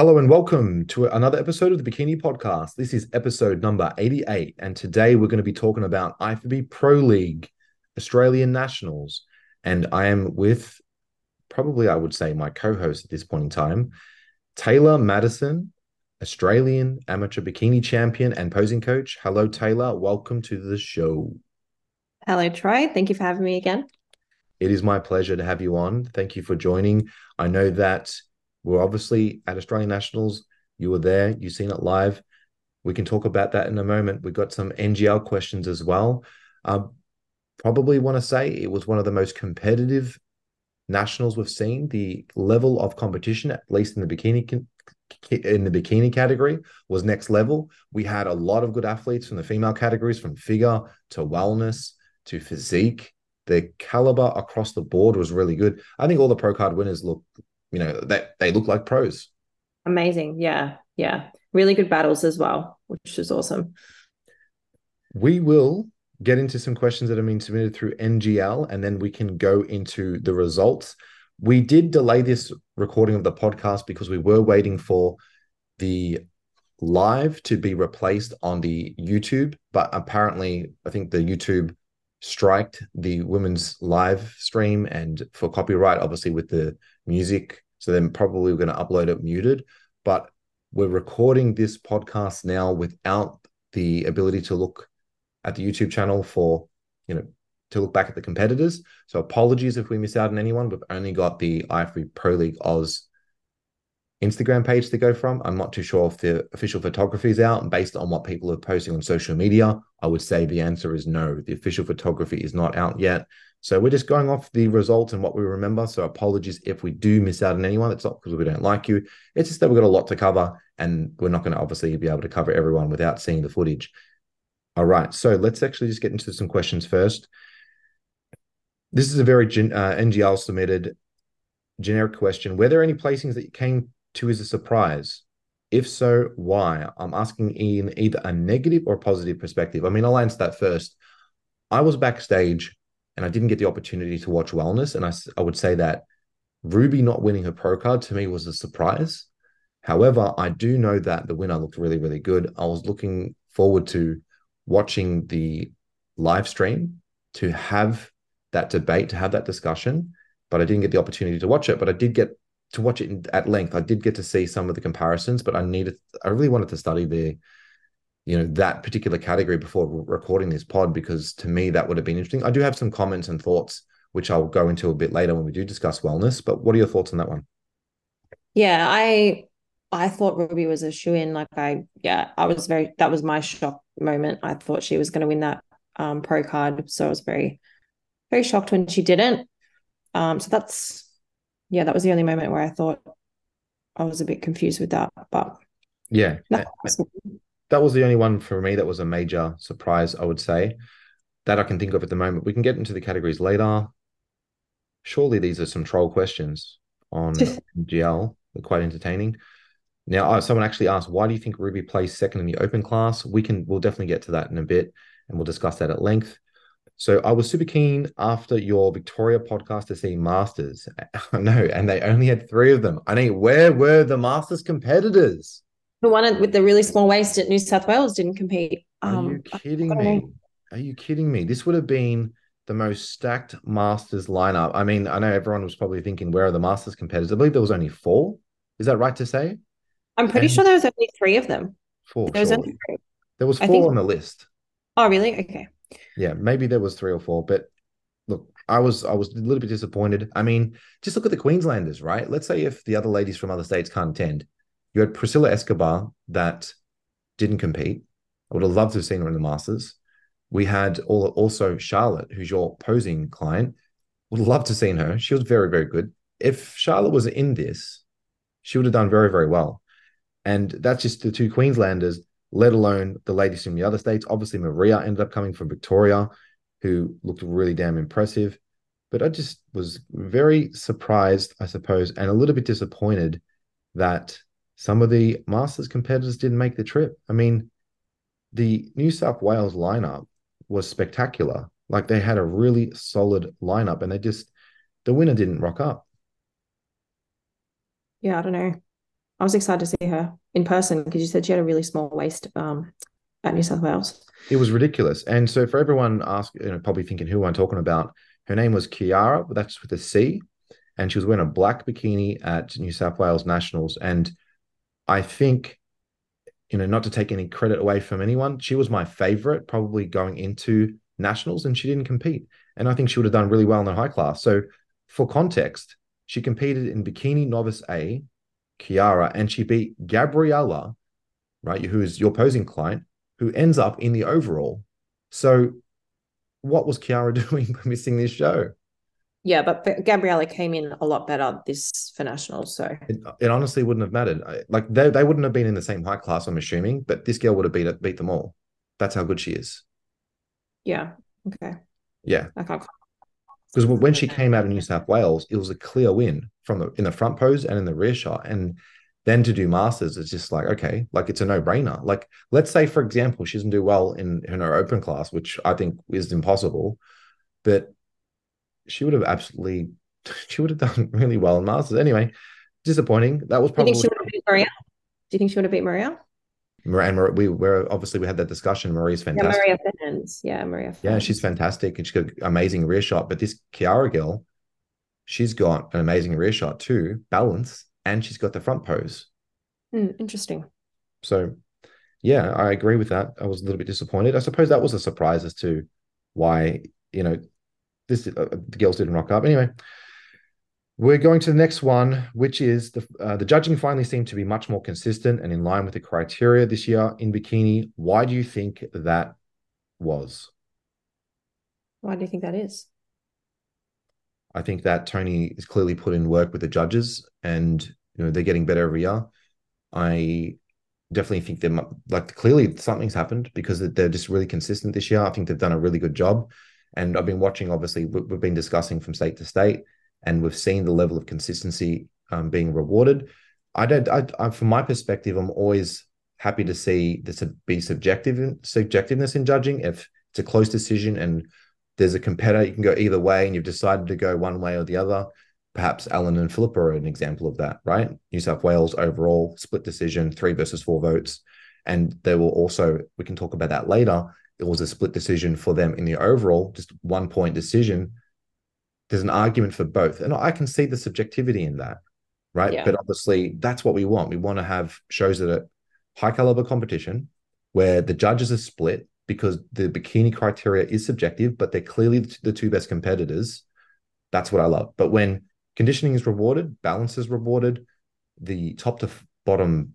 Hello and welcome to another episode of the Bikini Podcast. This is episode number 88, and today we're going to be talking about IFBB Pro League, Australian Nationals, and I am with probably I would say my co-host at this point in time, Taylor Madison, Australian amateur bikini champion and posing coach. Hello, Taylor. Welcome to the show. Hello, Troy. Thank you for having me again. It is my pleasure to have you on. Thank you for joining. I know that we're obviously at Australian Nationals. You were there, you've seen it live. We can talk about that in a moment. We've got some NGL questions as well. Um, probably want to say it was one of the most competitive nationals we've seen. The level of competition, at least in the bikini in the bikini category, was next level. We had a lot of good athletes from the female categories, from figure to wellness to physique. The caliber across the board was really good. I think all the pro card winners look you know that they, they look like pros. Amazing. Yeah. Yeah. Really good battles as well which is awesome. We will get into some questions that have been submitted through ngl and then we can go into the results. We did delay this recording of the podcast because we were waiting for the live to be replaced on the youtube but apparently i think the youtube striked the women's live stream and for copyright obviously with the music. So then probably we're going to upload it muted. But we're recording this podcast now without the ability to look at the YouTube channel for, you know, to look back at the competitors. So apologies if we miss out on anyone. We've only got the IFBB Pro League Oz Instagram page to go from. I'm not too sure if the official photography is out. And based on what people are posting on social media, I would say the answer is no. The official photography is not out yet. So we're just going off the results and what we remember. So apologies if we do miss out on anyone. It's not because we don't like you. It's just that we've got a lot to cover and we're not going to obviously be able to cover everyone without seeing the footage. All right. So let's actually just get into some questions first. This is a very uh, NGL submitted generic question. Were there any placings that came to is a surprise? If so, why? I'm asking in either a negative or positive perspective. I mean, I'll answer that first. I was backstage and I didn't get the opportunity to watch Wellness. And I, I would say that Ruby not winning her pro card to me was a surprise. However, I do know that the winner looked really, really good. I was looking forward to watching the live stream to have that debate, to have that discussion, but I didn't get the opportunity to watch it. But I did get to watch it at length. I did get to see some of the comparisons, but I needed, I really wanted to study the you know that particular category before recording this pod because to me that would have been interesting. I do have some comments and thoughts which I'll go into a bit later when we do discuss wellness. But what are your thoughts on that one? Yeah, I I thought Ruby was a shoe in. Like I yeah, I was very that was my shock moment. I thought she was going to win that um, pro card, so I was very very shocked when she didn't. Um, so that's yeah, that was the only moment where I thought I was a bit confused with that. But yeah, eh, that was the only one for me that was a major surprise, I would say, that I can think of at the moment. We can get into the categories later. Surely these are some troll questions on GL. They're quite entertaining. Now, someone actually asked, why do you think Ruby plays second in the open class? We can, we'll definitely get to that in a bit and we'll discuss that at length. So I was super keen after your Victoria podcast to see Masters. no, and they only had three of them. I mean, where were the Masters competitors? The one with the really small waist at New South Wales didn't compete. Are um, you kidding me? Are you kidding me? This would have been the most stacked Masters lineup. I mean, I know everyone was probably thinking, where are the Masters competitors? I believe there was only four. Is that right to say? I'm pretty and sure there was only three of them. Four. There was, only three. There was four think... on the list. Oh, really? Okay. Yeah, maybe there was three or four, but look, I was I was a little bit disappointed. I mean, just look at the Queenslanders, right? Let's say if the other ladies from other states can't attend, you had Priscilla Escobar that didn't compete. I would have loved to have seen her in the Masters. We had also Charlotte, who's your posing client. Would love to have seen her. She was very, very good. If Charlotte was in this, she would have done very, very well. And that's just the two Queenslanders, let alone the ladies from the other states. Obviously, Maria ended up coming from Victoria, who looked really damn impressive. But I just was very surprised, I suppose, and a little bit disappointed that some of the Masters competitors didn't make the trip. I mean, the New South Wales lineup was spectacular. Like they had a really solid lineup and they just, the winner didn't rock up. Yeah, I don't know. I was excited to see her in person because you said she had a really small waist um, at New South Wales. It was ridiculous. And so for everyone ask, you know, probably thinking who I'm talking about, her name was Kiara, but that's with a C. And she was wearing a black bikini at New South Wales Nationals. And I think, you know, not to take any credit away from anyone, she was my favorite probably going into Nationals and she didn't compete. And I think she would have done really well in the high class. So for context, she competed in bikini novice A, Kiara, and she beat Gabriella, right, who is your posing client, who ends up in the overall. So, what was Kiara doing missing this show? Yeah, but Gabriella came in a lot better this for nationals. So it, it honestly wouldn't have mattered. Like they, they wouldn't have been in the same high class, I'm assuming, but this girl would have beat beat them all. That's how good she is. Yeah. Okay. Yeah. I can't. Because when she came out of New South Wales, it was a clear win from the in the front pose and in the rear shot, and then to do masters it's just like okay like it's a no-brainer. Like let's say for example she doesn't do well in, in her open class which i think is impossible but she would have absolutely she would have done really well in masters. Anyway disappointing. That was probably do you think she would have beat maria do you think she would have beat maria and we were obviously we had that discussion. Maria's fantastic. Yeah, Maria. Yeah, Maria. Yeah, she's fantastic, and she's got amazing rear shot. But this Kiara girl, she's got an amazing rear shot too, balance, and she's got the front pose. Mm, interesting. So, yeah, I agree with that. I was a little bit disappointed. I suppose that was a surprise as to why you know this uh, the girls didn't rock up. Anyway, we're going to the next one, which is the uh, the judging finally seemed to be much more consistent and in line with the criteria this year in bikini. Why do you think that was? Why do you think that is? I think that Tony is clearly put in work with the judges, and you know they're getting better every year. I definitely think they're like clearly something's happened because they're just really consistent this year. I think they've done a really good job, and I've been watching. Obviously, we've been discussing from state to state, and we've seen the level of consistency um, being rewarded. I don't. I, I, from my perspective, I'm always happy to see this be subjective subjectiveness in judging. If it's a close decision and there's a competitor, you can go either way, and you've decided to go one way or the other. Perhaps Alan and Philippa are an example of that, right? New South Wales overall split decision, three versus four votes. And there will also, we can talk about that later. It was a split decision for them in the overall, just one point decision. There's an argument for both. And I can see the subjectivity in that, right? Yeah. But obviously, that's what we want. We want to have shows that are high caliber competition where the judges are split because the bikini criteria is subjective, but they're clearly the two best competitors. That's what I love. But when conditioning is rewarded, balance is rewarded, the top to bottom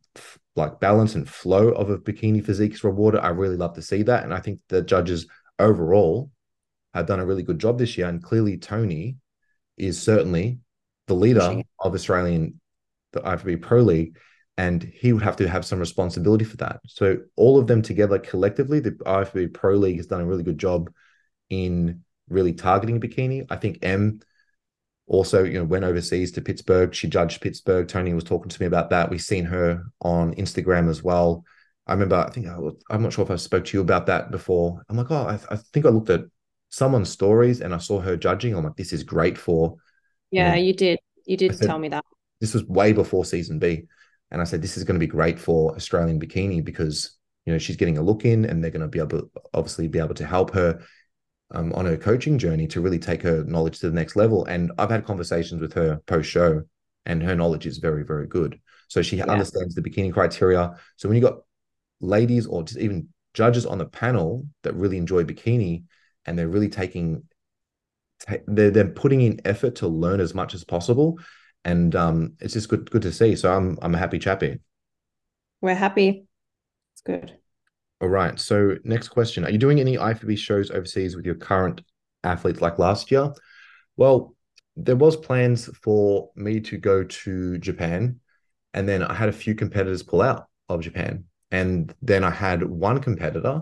like balance and flow of a bikini physique is rewarded. I really love to see that. And I think the judges overall have done a really good job this year. And clearly Tony is certainly the leader of Australian the IFBB Pro League and he would have to have some responsibility for that. So all of them together collectively, the IFBB Pro League has done a really good job in really targeting bikini. I think M also, you know, went overseas to Pittsburgh. She judged Pittsburgh. Tony was talking to me about that. We've seen her on Instagram as well. I remember, I think I was, I'm not sure if I spoke to you about that before. I'm like, oh, I, I think I looked at someone's stories and I saw her judging. I'm like, this is great for. Yeah, you, did. You did said, tell me that. This was way before season B. And I said, this is going to be great for Australian bikini because, you know, she's getting a look in and they're going to be able to obviously be able to help her um, on her coaching journey to really take her knowledge to the next level. And I've had conversations with her post show and her knowledge is very, very good. So she yeah. understands the bikini criteria. So when you got ladies or just even judges on the panel that really enjoy bikini and they're really taking they're, they're putting in effort to learn as much as possible and um, it's just good good to see. So I'm I'm a happy chappy. We're happy. It's good. All right. So next question: Are you doing any IFBB shows overseas with your current athletes like last year? Well, there was plans for me to go to Japan, and then I had a few competitors pull out of Japan, and then I had one competitor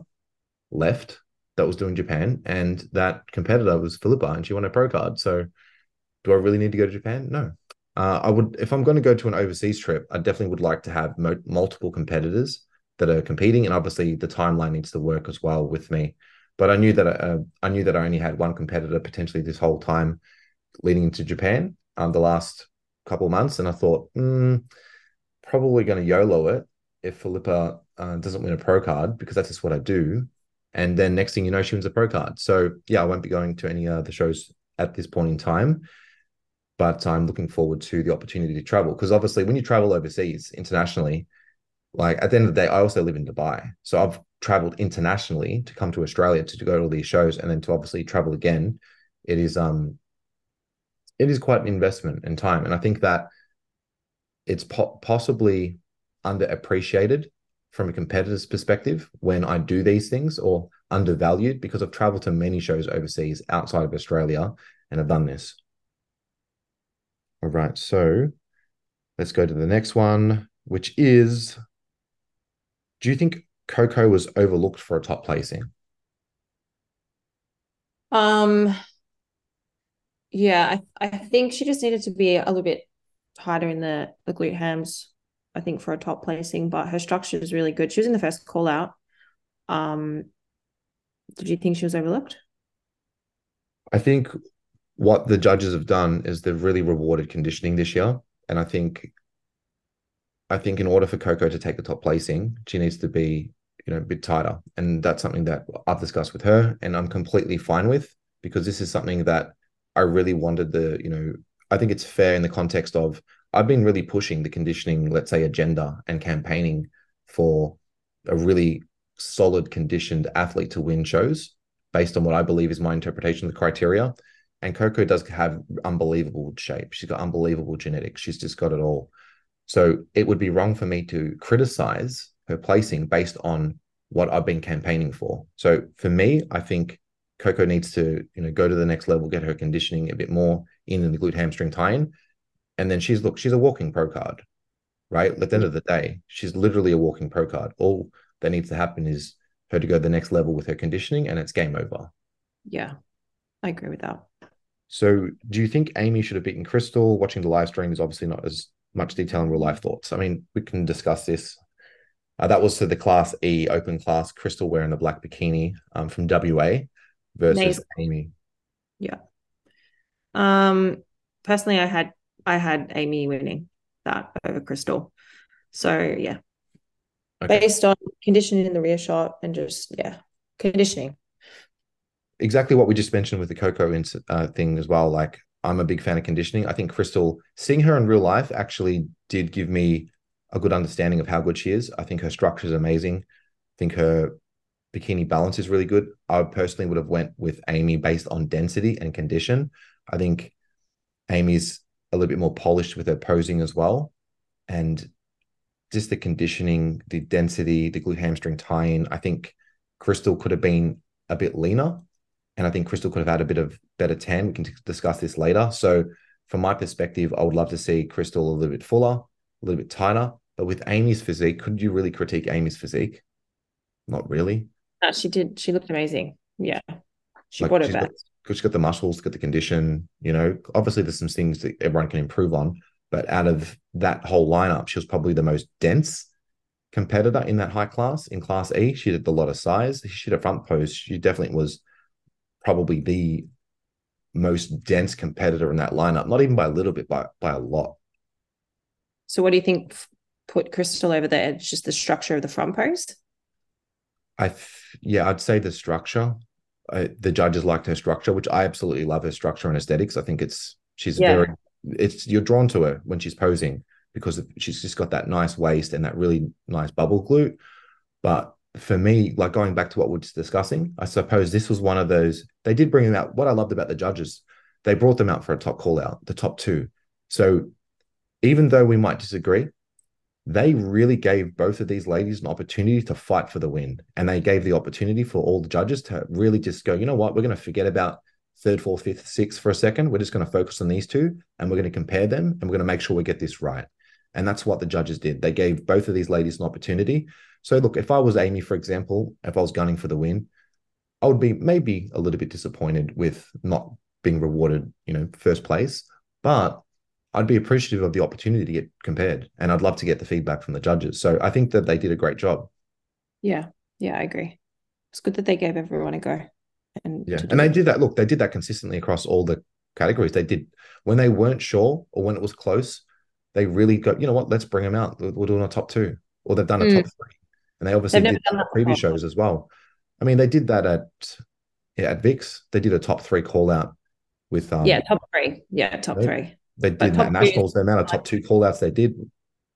left that was doing Japan, and that competitor was Philippa, and she won a pro card. So, do I really need to go to Japan? No, uh, I would, if I'm going to go to an overseas trip, I definitely would like to have mo- multiple competitors that are competing, and obviously the timeline needs to work as well with me. But I knew that uh, I knew that I only had one competitor potentially this whole time leading into Japan um, the last couple months, and I thought, mm, probably going to YOLO it if Philippa uh, doesn't win a pro card because that's just what I do. And then next thing you know, she wins a pro card. So yeah, I won't be going to any of the shows at this point in time. But I'm looking forward to the opportunity to travel because obviously, when you travel overseas internationally, like at the end of the day, I also live in Dubai. So I've traveled internationally to come to Australia to, to go to all these shows and then to obviously travel again. It is um it is quite an investment in time. And I think that it's po- possibly underappreciated from a competitor's perspective when I do these things or undervalued because I've traveled to many shows overseas outside of Australia and have done this. All right, so let's go to the next one, which is Do you think Coco was overlooked for a top placing? Um, yeah, I, I think she just needed to be a little bit tighter in the, the glute hams I think, for a top placing, but her structure is really good. She was in the first call out. Um, did you think she was overlooked? I think what the judges have done is they've really rewarded conditioning this year. And I think I think in order for Coco to take the top placing, she needs to be, you know, a bit tighter. And that's something that I've discussed with her and I'm completely fine with because this is something that I really wanted the, you know, I think it's fair in the context of I've been really pushing the conditioning, let's say, agenda and campaigning for a really solid conditioned athlete to win shows based on what I believe is my interpretation of the criteria. And Coco does have unbelievable shape. She's got unbelievable genetics. She's just got it all. So it would be wrong for me to criticize her placing based on what I've been campaigning for. So for me, I think Coco needs to, you know, go to the next level, get her conditioning a bit more in the glute hamstring tie-in, and then she's look, she's a walking pro card, right? At the end of the day, she's literally a walking pro card. All that needs to happen is her to go the next level with her conditioning, and it's game over. Yeah, I agree with that. So, do you think Amy should have beaten Crystal? Watching the live stream is obviously not as much detail in real life thoughts. I mean, we can discuss this. Uh, that was to the Class E open class, Crystal wearing the black bikini um, from WA versus Amazing. Amy. Yeah. Um, personally, I had I had Amy winning that over Crystal. So yeah, okay. based on conditioning in the rear shot and just yeah, conditioning. Exactly what we just mentioned with the Coco uh, thing as well. Like I'm a big fan of conditioning. I think Crystal, seeing her in real life, actually did give me a good understanding of how good she is. I think her structure is amazing. I think her bikini balance is really good. I personally would have went with Amy based on density and condition. I think Amy's a little bit more polished with her posing as well. And just the conditioning, the density, the glute hamstring tie in. I think Crystal could have been a bit leaner. And I think Crystal could have had a bit of better tan. We can discuss this later. So, from my perspective, I would love to see Crystal a little bit fuller, a little bit tighter. But with Amy's physique, could you really critique Amy's physique? Not really. Uh, she did. She looked amazing. Yeah. She like, brought it back she's got the muscles, got the condition. You know, obviously there's some things that everyone can improve on, but out of that whole lineup, she was probably the most dense competitor in that high class. In class E, she did a lot of size. She did a front pose. She definitely was probably the most dense competitor in that lineup, not even by a little bit, by by a lot. So, what do you think put Crystal over the edge? Just the structure of the front pose. I yeah, I'd say the structure the judges liked her structure, which I absolutely love her structure and aesthetics. I think it's she's yeah. very it's you're drawn to her when she's posing because she's just got that nice waist and that really nice bubble glute. But for me, like going back to what we are just discussing, I suppose this was one of those. They did bring them out. What I loved about the judges, they brought them out for a top call out, the top two. So even though we might disagree, they really gave both of these ladies an opportunity to fight for the win. And they gave the opportunity for all the judges to really just go, you know what, we're going to forget about third, fourth, fifth, sixth for a second. We're just going to focus on these two and we're going to compare them and we're going to make sure we get this right. And that's what the judges did. They gave both of these ladies an opportunity. So, look, if I was Amy, for example, if I was gunning for the win, I would be maybe a little bit disappointed with not being rewarded, you know, first place. But I'd be appreciative of the opportunity to get compared, and I'd love to get the feedback from the judges. So I think that they did a great job. Yeah, yeah, I agree. It's good that they gave everyone a go. And yeah, and they did that. Look, they did that consistently across all the categories. They did when they weren't sure or when it was close. they really go, you know what, let's bring them out. We're doing a top two, or they've done a Mm. top three. And they obviously did that previous before. shows as well. I mean, they did that at yeah, at VIX. They did a top three call out with um yeah, top three. Yeah, top three. They did that nationals, the amount of top two call outs they did.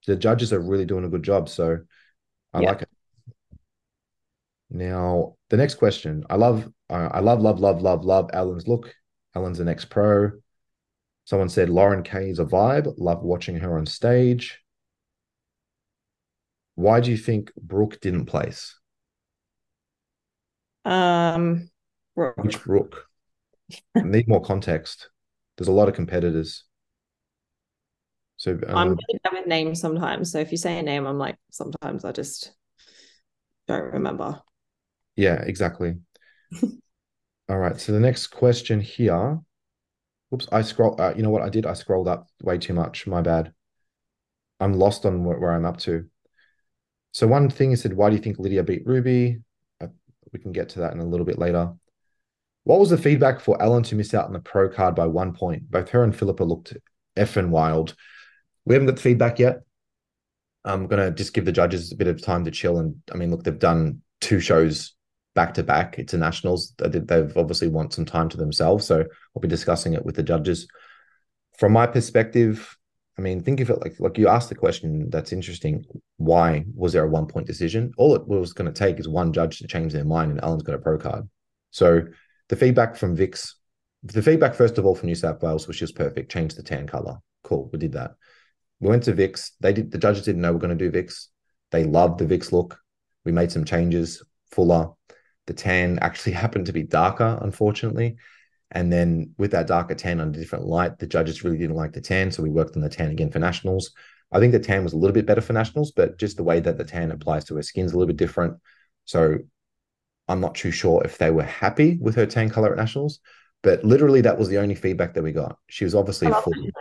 The judges are really doing a good job. So I Yeah. like it. Now, the next question. I love, uh, I love, love, love, love, love Ellen's look. Ellen's an ex pro. Someone said Lauren Kay is a vibe. Love watching her on stage. Why do you think Brooke didn't place? Um, Brooke. Which Brooke? I need more context. There's a lot of competitors. So I'm um, really bad with names sometimes. So if you say a name, I'm like, sometimes I just don't remember. yeah, exactly. All right. So the next question here. Oops, I scroll. Uh, you know what I did? I scrolled up way too much. My bad. I'm lost on where, where I'm up to. So one thing is said, why do you think Lydia beat Ruby? Uh, we can get to that in a little bit later. What was the feedback for Ellen to miss out on the pro card by one point? Both her and Philippa looked effing wild. We haven't got the feedback yet. I'm gonna just give the judges a bit of time to chill. And I mean, look, they've done two shows back to back It's a nationals. They've obviously want some time to themselves. So I'll be discussing it with the judges. From my perspective, I mean, think of it like like you asked the question that's interesting. Why was there a one point decision? All it was going to take is one judge to change their mind, and Alan's got a pro card. So the feedback from Vix, the feedback first of all from New South Wales was just perfect. Change the tan color. Cool, we did that. We went to Vix. They did. The judges didn't know we are going to do Vix. They loved the Vix look. We made some changes. Fuller. The tan actually happened to be darker, unfortunately. And then with that darker tan under different light, the judges really didn't like the tan. So we worked on the tan again for nationals. I think the tan was a little bit better for nationals, but just the way that the tan applies to her skin's a little bit different. So I'm not too sure if they were happy with her tan color at nationals, but literally that was the only feedback that we got. She was obviously full. that.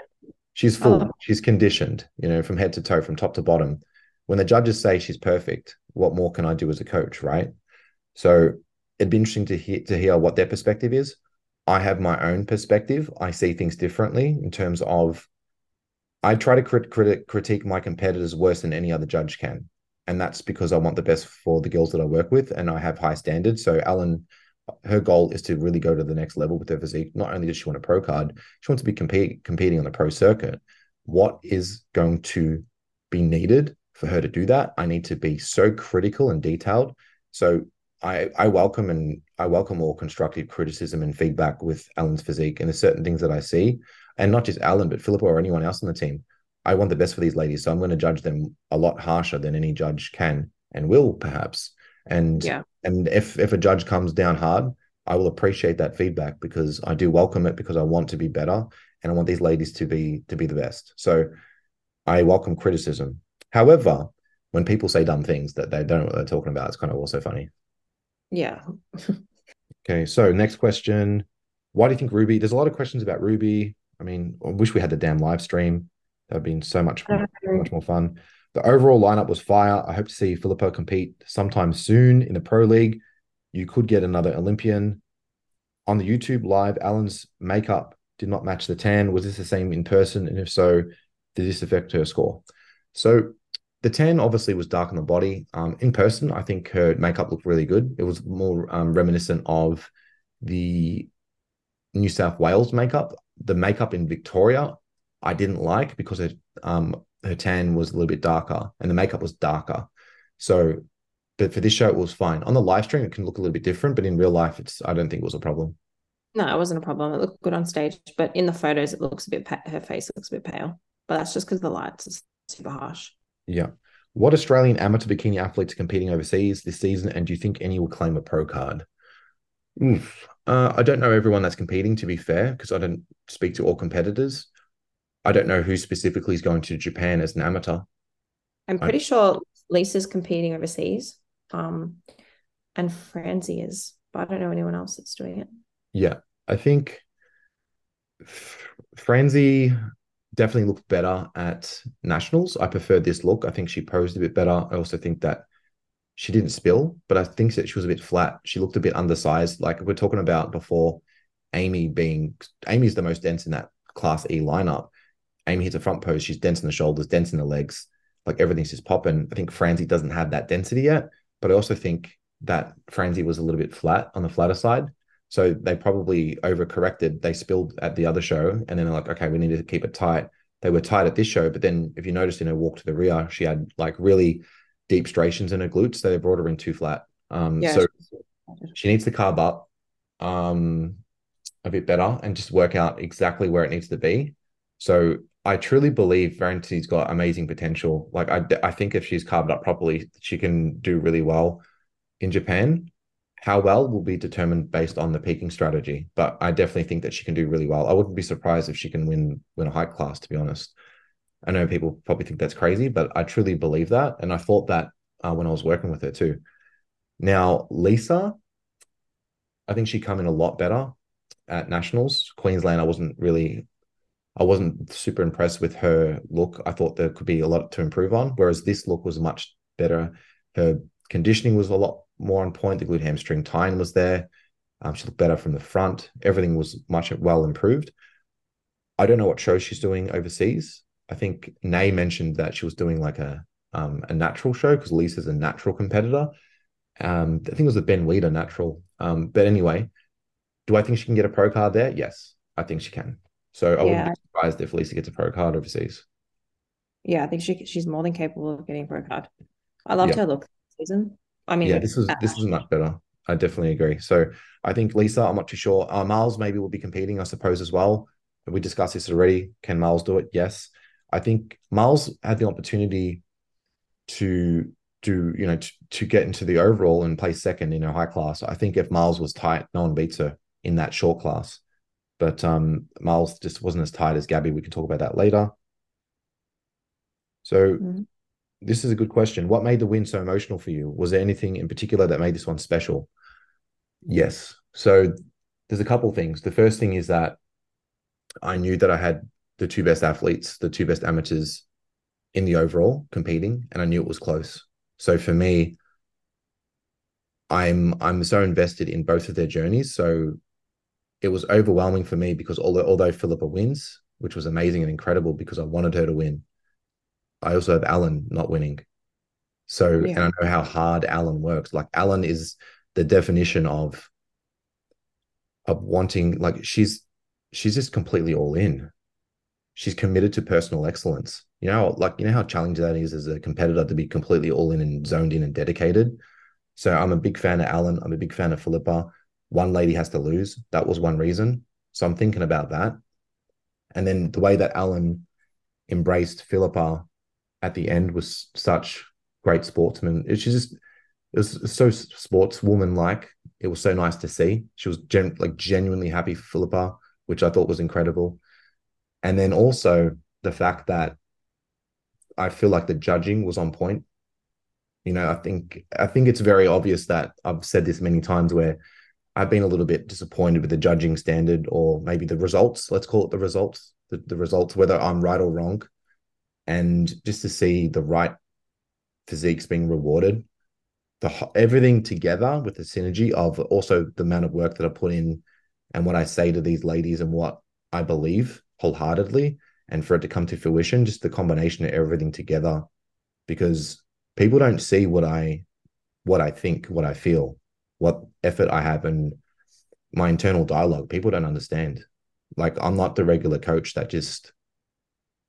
She's full. love- She's conditioned, you know, from head to toe, from top to bottom. When the judges say she's perfect, what more can I do as a coach, right? So it'd be interesting to hear to hear what their perspective is. I have my own perspective. I see things differently in terms of I try to crit- crit- critique my competitors worse than any other judge can. And that's because I want the best for the girls that I work with and I have high standards. So Ellen, her goal is to really go to the next level with her physique. Not only does she want a pro card, she wants to be compete, competing on the pro circuit. What is going to be needed for her to do that? I need to be so critical and detailed. So I I welcome and I welcome all constructive criticism and feedback with Alan's physique. And there's certain things that I see, and not just Alan, but Philippa or anyone else on the team. I want the best for these ladies, so I'm going to judge them a lot harsher than any judge can and will, perhaps. And Yeah. And if if a judge comes down hard, I will appreciate that feedback because I do welcome it because I want to be better and I want these ladies to be to be the best. So I welcome criticism. However, when people say dumb things that they don't know what they're talking about, it's kind of also funny. Yeah. Okay, so next question. Why do you think Ruby? There's a lot of questions about Ruby. I mean, I wish we had the damn live stream. That would have been so much, much more fun. The overall lineup was fire. I hope to see Philippa compete sometime soon in the Pro League. You could get another Olympian. On the YouTube live, Alan's makeup did not match the tan. Was this the same in person? And if so, did this affect her score? So the tan obviously was dark on the body. Um, in person, I think her makeup looked really good. It was more um, reminiscent of the New South Wales makeup. The makeup in Victoria, I didn't like because her um, her tan was a little bit darker and the makeup was darker. So, but for this show, it was fine. On the live stream, it can look a little bit different, but in real life, it's I don't think it was a problem. No, it wasn't a problem. It looked good on stage, but in the photos, it looks a bit. Pa- her face looks a bit pale, but that's just because the lights is super harsh. Yeah. What Australian amateur bikini athletes are competing overseas this season, and do you think any will claim a pro card? Oof. Uh, I don't know everyone that's competing, to be fair, because I don't speak to all competitors. I don't know who specifically is going to Japan as an amateur. I'm pretty sure Lisa's competing overseas, um, and Francie is, but I don't know anyone else that's doing it. Yeah, I think F- Franzi definitely looked better at nationals. I prefer this look. I think she posed a bit better. I also think that she didn't spill, but I think that she was a bit flat. She looked a bit undersized. Like we're talking about before, Amy being Amy's the most dense in that class E lineup. Amy hits a front pose, she's dense in the shoulders, dense in the legs, like everything's just popping. I think Franzi doesn't have that density yet, but I also think that Franzi was a little bit flat on the flatter side. So they probably overcorrected. They spilled at the other show, and then they're like, okay, we need to keep it tight. They were tight at this show, but then if you noticed in her walk to the rear, she had like really deep striations in her glutes. So they brought her in too flat. Um, yeah. So she needs to carb up um, a bit better and just work out exactly where it needs to be. So I truly believe Franzi's got amazing potential. Like I, I think if she's carbed up properly, she can do really well in Japan. How well will be determined based on the peaking strategy, but I definitely think that she can do really well. I wouldn't be surprised if she can win win a height class. To be honest, I know people probably think that's crazy, but I truly believe that, and I thought that uh, when I was working with her too. Now Lisa, I think she come in a lot better at nationals. Queensland, I wasn't really I wasn't super impressed with her look. I thought there could be a lot to improve on, whereas this look was much better. Her conditioning was a lot more on point. The glute hamstring tying was there. Um, she looked better from the front. Everything was much well improved. I don't know what show she's doing overseas. I think Nay mentioned that she was doing like a um, a natural show because Lisa's a natural competitor. Um, I think it was the Ben Weider natural. Um, but anyway, do I think she can get a pro card there? Yes, I think she can. So I yeah. wouldn't be surprised if Lisa gets a pro card overseas. Yeah, I think she she's more than capable of getting a pro card. I loved yeah. her look this season. I mean, yeah, this is this is much better. I definitely agree. So I think Lisa, I'm not too sure. Uh, Miles maybe will be competing, I suppose, as well. We discussed this already. Can Miles do it? Yes. I think Miles had the opportunity to do, you know, to, to get into the overall and play second in her high class. I think if Miles was tight, no one beats her in that short class. But um, Miles just wasn't as tight as Gabby. We can talk about that later. So mm-hmm. this is a good question. What made the win so emotional for you? Was there anything in particular that made this one special? Yes. So there's a couple things. The first thing is that I knew that I had the two best athletes, the two best amateurs in the overall competing, and I knew it was close. So for me, I'm I'm so invested in both of their journeys. So it was overwhelming for me because although although Philippa wins, which was amazing and incredible because I wanted her to win, I also have Alan not winning. So yeah. and I know how hard Alan works. Like Alan is the definition of of wanting like she's she's just completely all in. She's committed to personal excellence. You know, like you know how challenging that is as a competitor to be completely all in and zoned in and dedicated. So I'm a big fan of Alan. I'm a big fan of Philippa one lady has to lose. That was one reason. So I'm thinking about that. And then the way that Alan embraced Philippa at the end was such great sportsman. She's just it was so sportswoman like. It was so nice to see. She was gen- like genuinely happy for Philippa, which I thought was incredible. And then also the fact that I feel like the judging was on point. You know, I think I think it's very obvious that I've said this many times where I've been a little bit disappointed with the judging standard or maybe the results. Let's call it the results, the, the results, whether I'm right or wrong. And just to see the right physiques being rewarded, the everything together with the synergy of also the amount of work that I put in and what I say to these ladies and what I believe wholeheartedly, and for it to come to fruition, just the combination of everything together, because people don't see what I what I think, what I feel what effort I have and my internal dialogue. People don't understand. Like I'm not the regular coach that just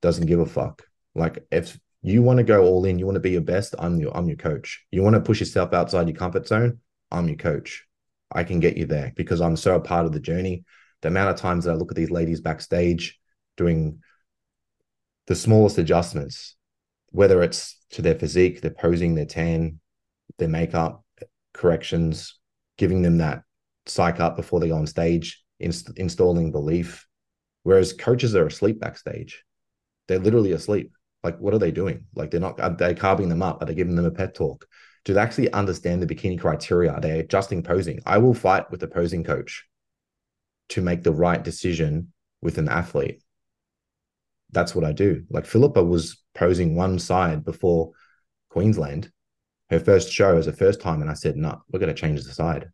doesn't give a fuck. Like if you want to go all in, you want to be your best, I'm your I'm your coach. You want to push yourself outside your comfort zone, I'm your coach. I can get you there because I'm so a part of the journey. The amount of times that I look at these ladies backstage doing the smallest adjustments, whether it's to their physique, their posing, their tan, their makeup, corrections, giving them that psych up before they go on stage, inst- installing belief. Whereas coaches are asleep backstage. They're literally asleep. Like, what are they doing? Like, they're not, are they carving them up? Are they giving them a pet talk? Do they actually understand the bikini criteria? Are they adjusting posing? I will fight with the posing coach to make the right decision with an athlete. That's what I do. Like Philippa was posing one side before Queensland her first show as a first time, and I said, "No, we're going to change the side."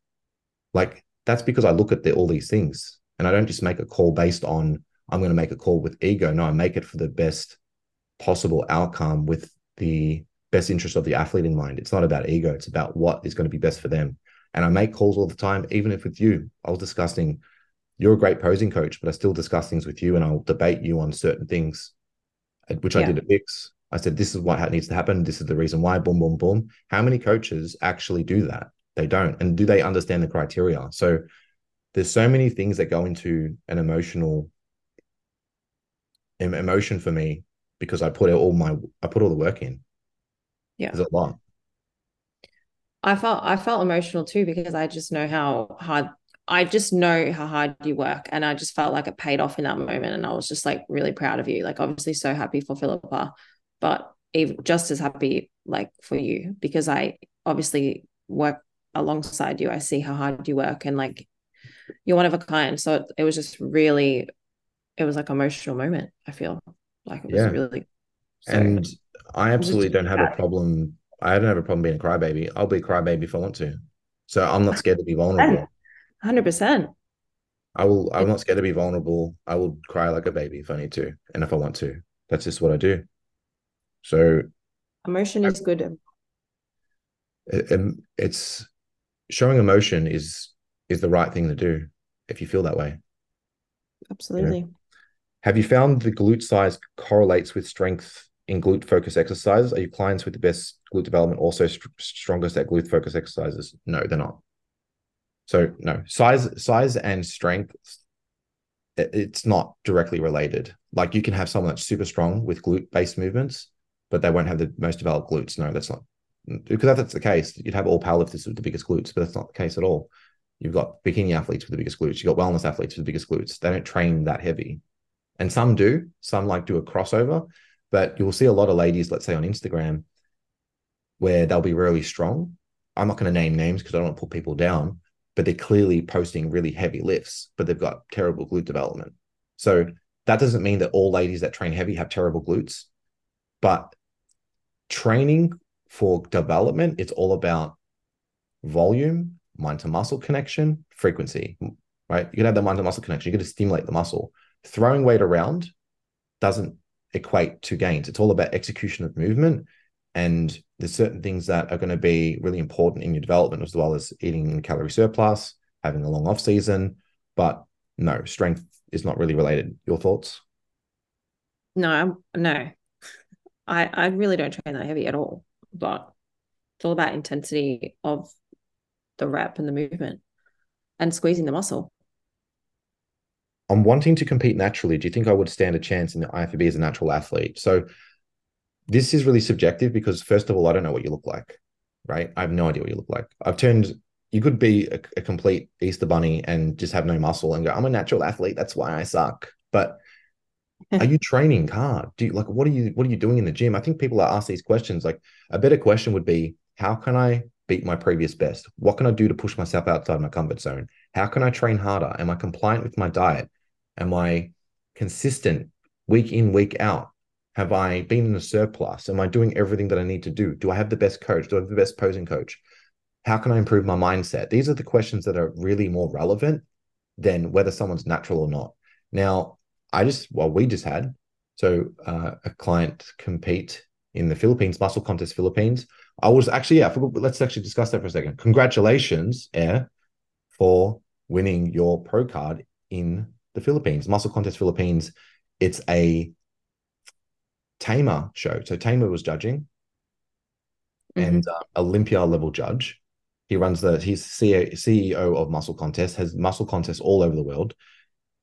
Like that's because I look at the, all these things, and I don't just make a call based on I'm going to make a call with ego. No, I make it for the best possible outcome with the best interest of the athlete in mind. It's not about ego, it's about what is going to be best for them. And I make calls all the time, even if with you, I was discussing, you're a great posing coach, but I still discuss things with you and I'll debate you on certain things, which yeah. I did at Vix. I said, this is what needs to happen. This is the reason why, boom, boom, boom. How many coaches actually do that? They don't. And do they understand the criteria? So there's so many things that go into an emotional emotion for me because I put all my I put all the work in. Yeah. There's a lot. I felt I felt emotional too because I just know how hard I just know how hard you work and I just felt like it paid off in that moment and I was just like really proud of you like obviously so happy for Philippa but even just as happy like for you because I obviously work alongside you I see how hard you work and like you're one of a kind so it, it was just really it was like emotional moment I feel like it was yeah. really so, and I absolutely don't have a problem I don't have a problem being a crybaby. I'll be a crybaby if I want to. So I'm not scared to be vulnerable. Hundred percent. I will. I'm not scared to be vulnerable. I will cry like a baby if I need to, and if I want to. That's just what I do. So, emotion is good. It, it's showing emotion is is the right thing to do if you feel that way. Absolutely. You know? Have you found the glute size correlates with strength in glute focus exercises? Are your clients with the best glute development also st- strongest at glute focus exercises? No, they're not. So no, size, size and strength, it's not directly related. Like you can have someone that's super strong with glute based movements, but they won't have the most developed glutes. No, that's not because if that's the case, you'd have all powerlifters with the biggest glutes, but that's not the case at all. You've got bikini athletes with the biggest glutes. You've got wellness athletes with the biggest glutes. They don't train that heavy. And some do. Some like do a crossover, but you'll see a lot of ladies, let's say on Instagram, where they'll be really strong. I'm not going to name names because I don't want to put people down, but they're clearly posting really heavy lifts, but they've got terrible glute development. So that doesn't mean that all ladies that train heavy have terrible glutes, but training for development, it's all about volume, mind to muscle connection, frequency, right? You can have the mind to muscle connection, you got to stimulate the muscle. Throwing weight around doesn't equate to gains. It's all about execution of movement. And there's certain things that are going to be really important in your development, as well as eating calorie surplus, having a long off season. But no, strength is not really related. Your thoughts? No, no. I, I really don't train that heavy at all. But it's all about intensity of the rep and the movement and squeezing the muscle. I'm wanting to compete naturally. Do you think I would stand a chance in the IFBB as a natural athlete? So this is really subjective because first of all, I don't know what you look like, right? I have no idea what you look like. I've turned you could be a, a complete Easter bunny and just have no muscle and go, I'm a natural athlete. That's why I suck. But are you training hard? Do you like what are you what are you doing in the gym? I think people are asked these questions. Like a better question would be, how can I beat my previous best? What can I do to push myself outside my comfort zone? How can I train harder? Am I compliant with my diet? Am I consistent week in, week out? Have I been in a surplus? Am I doing everything that I need to do? Do I have the best coach? Do I have the best posing coach? How can I improve my mindset? These are the questions that are really more relevant than whether someone's natural or not. Now, I just, well, we just had so uh, a client compete in the Philippines, Muscle Contest Philippines. I was actually, yeah, forgot, let's actually discuss that for a second. Congratulations, Air, for winning your pro card in the Philippines, Muscle Contest Philippines. It's a Tamer show. So Tamer was judging mm-hmm. and uh, Olympia level judge. He runs the, he's CEO of Muscle Contest, has muscle contests all over the world.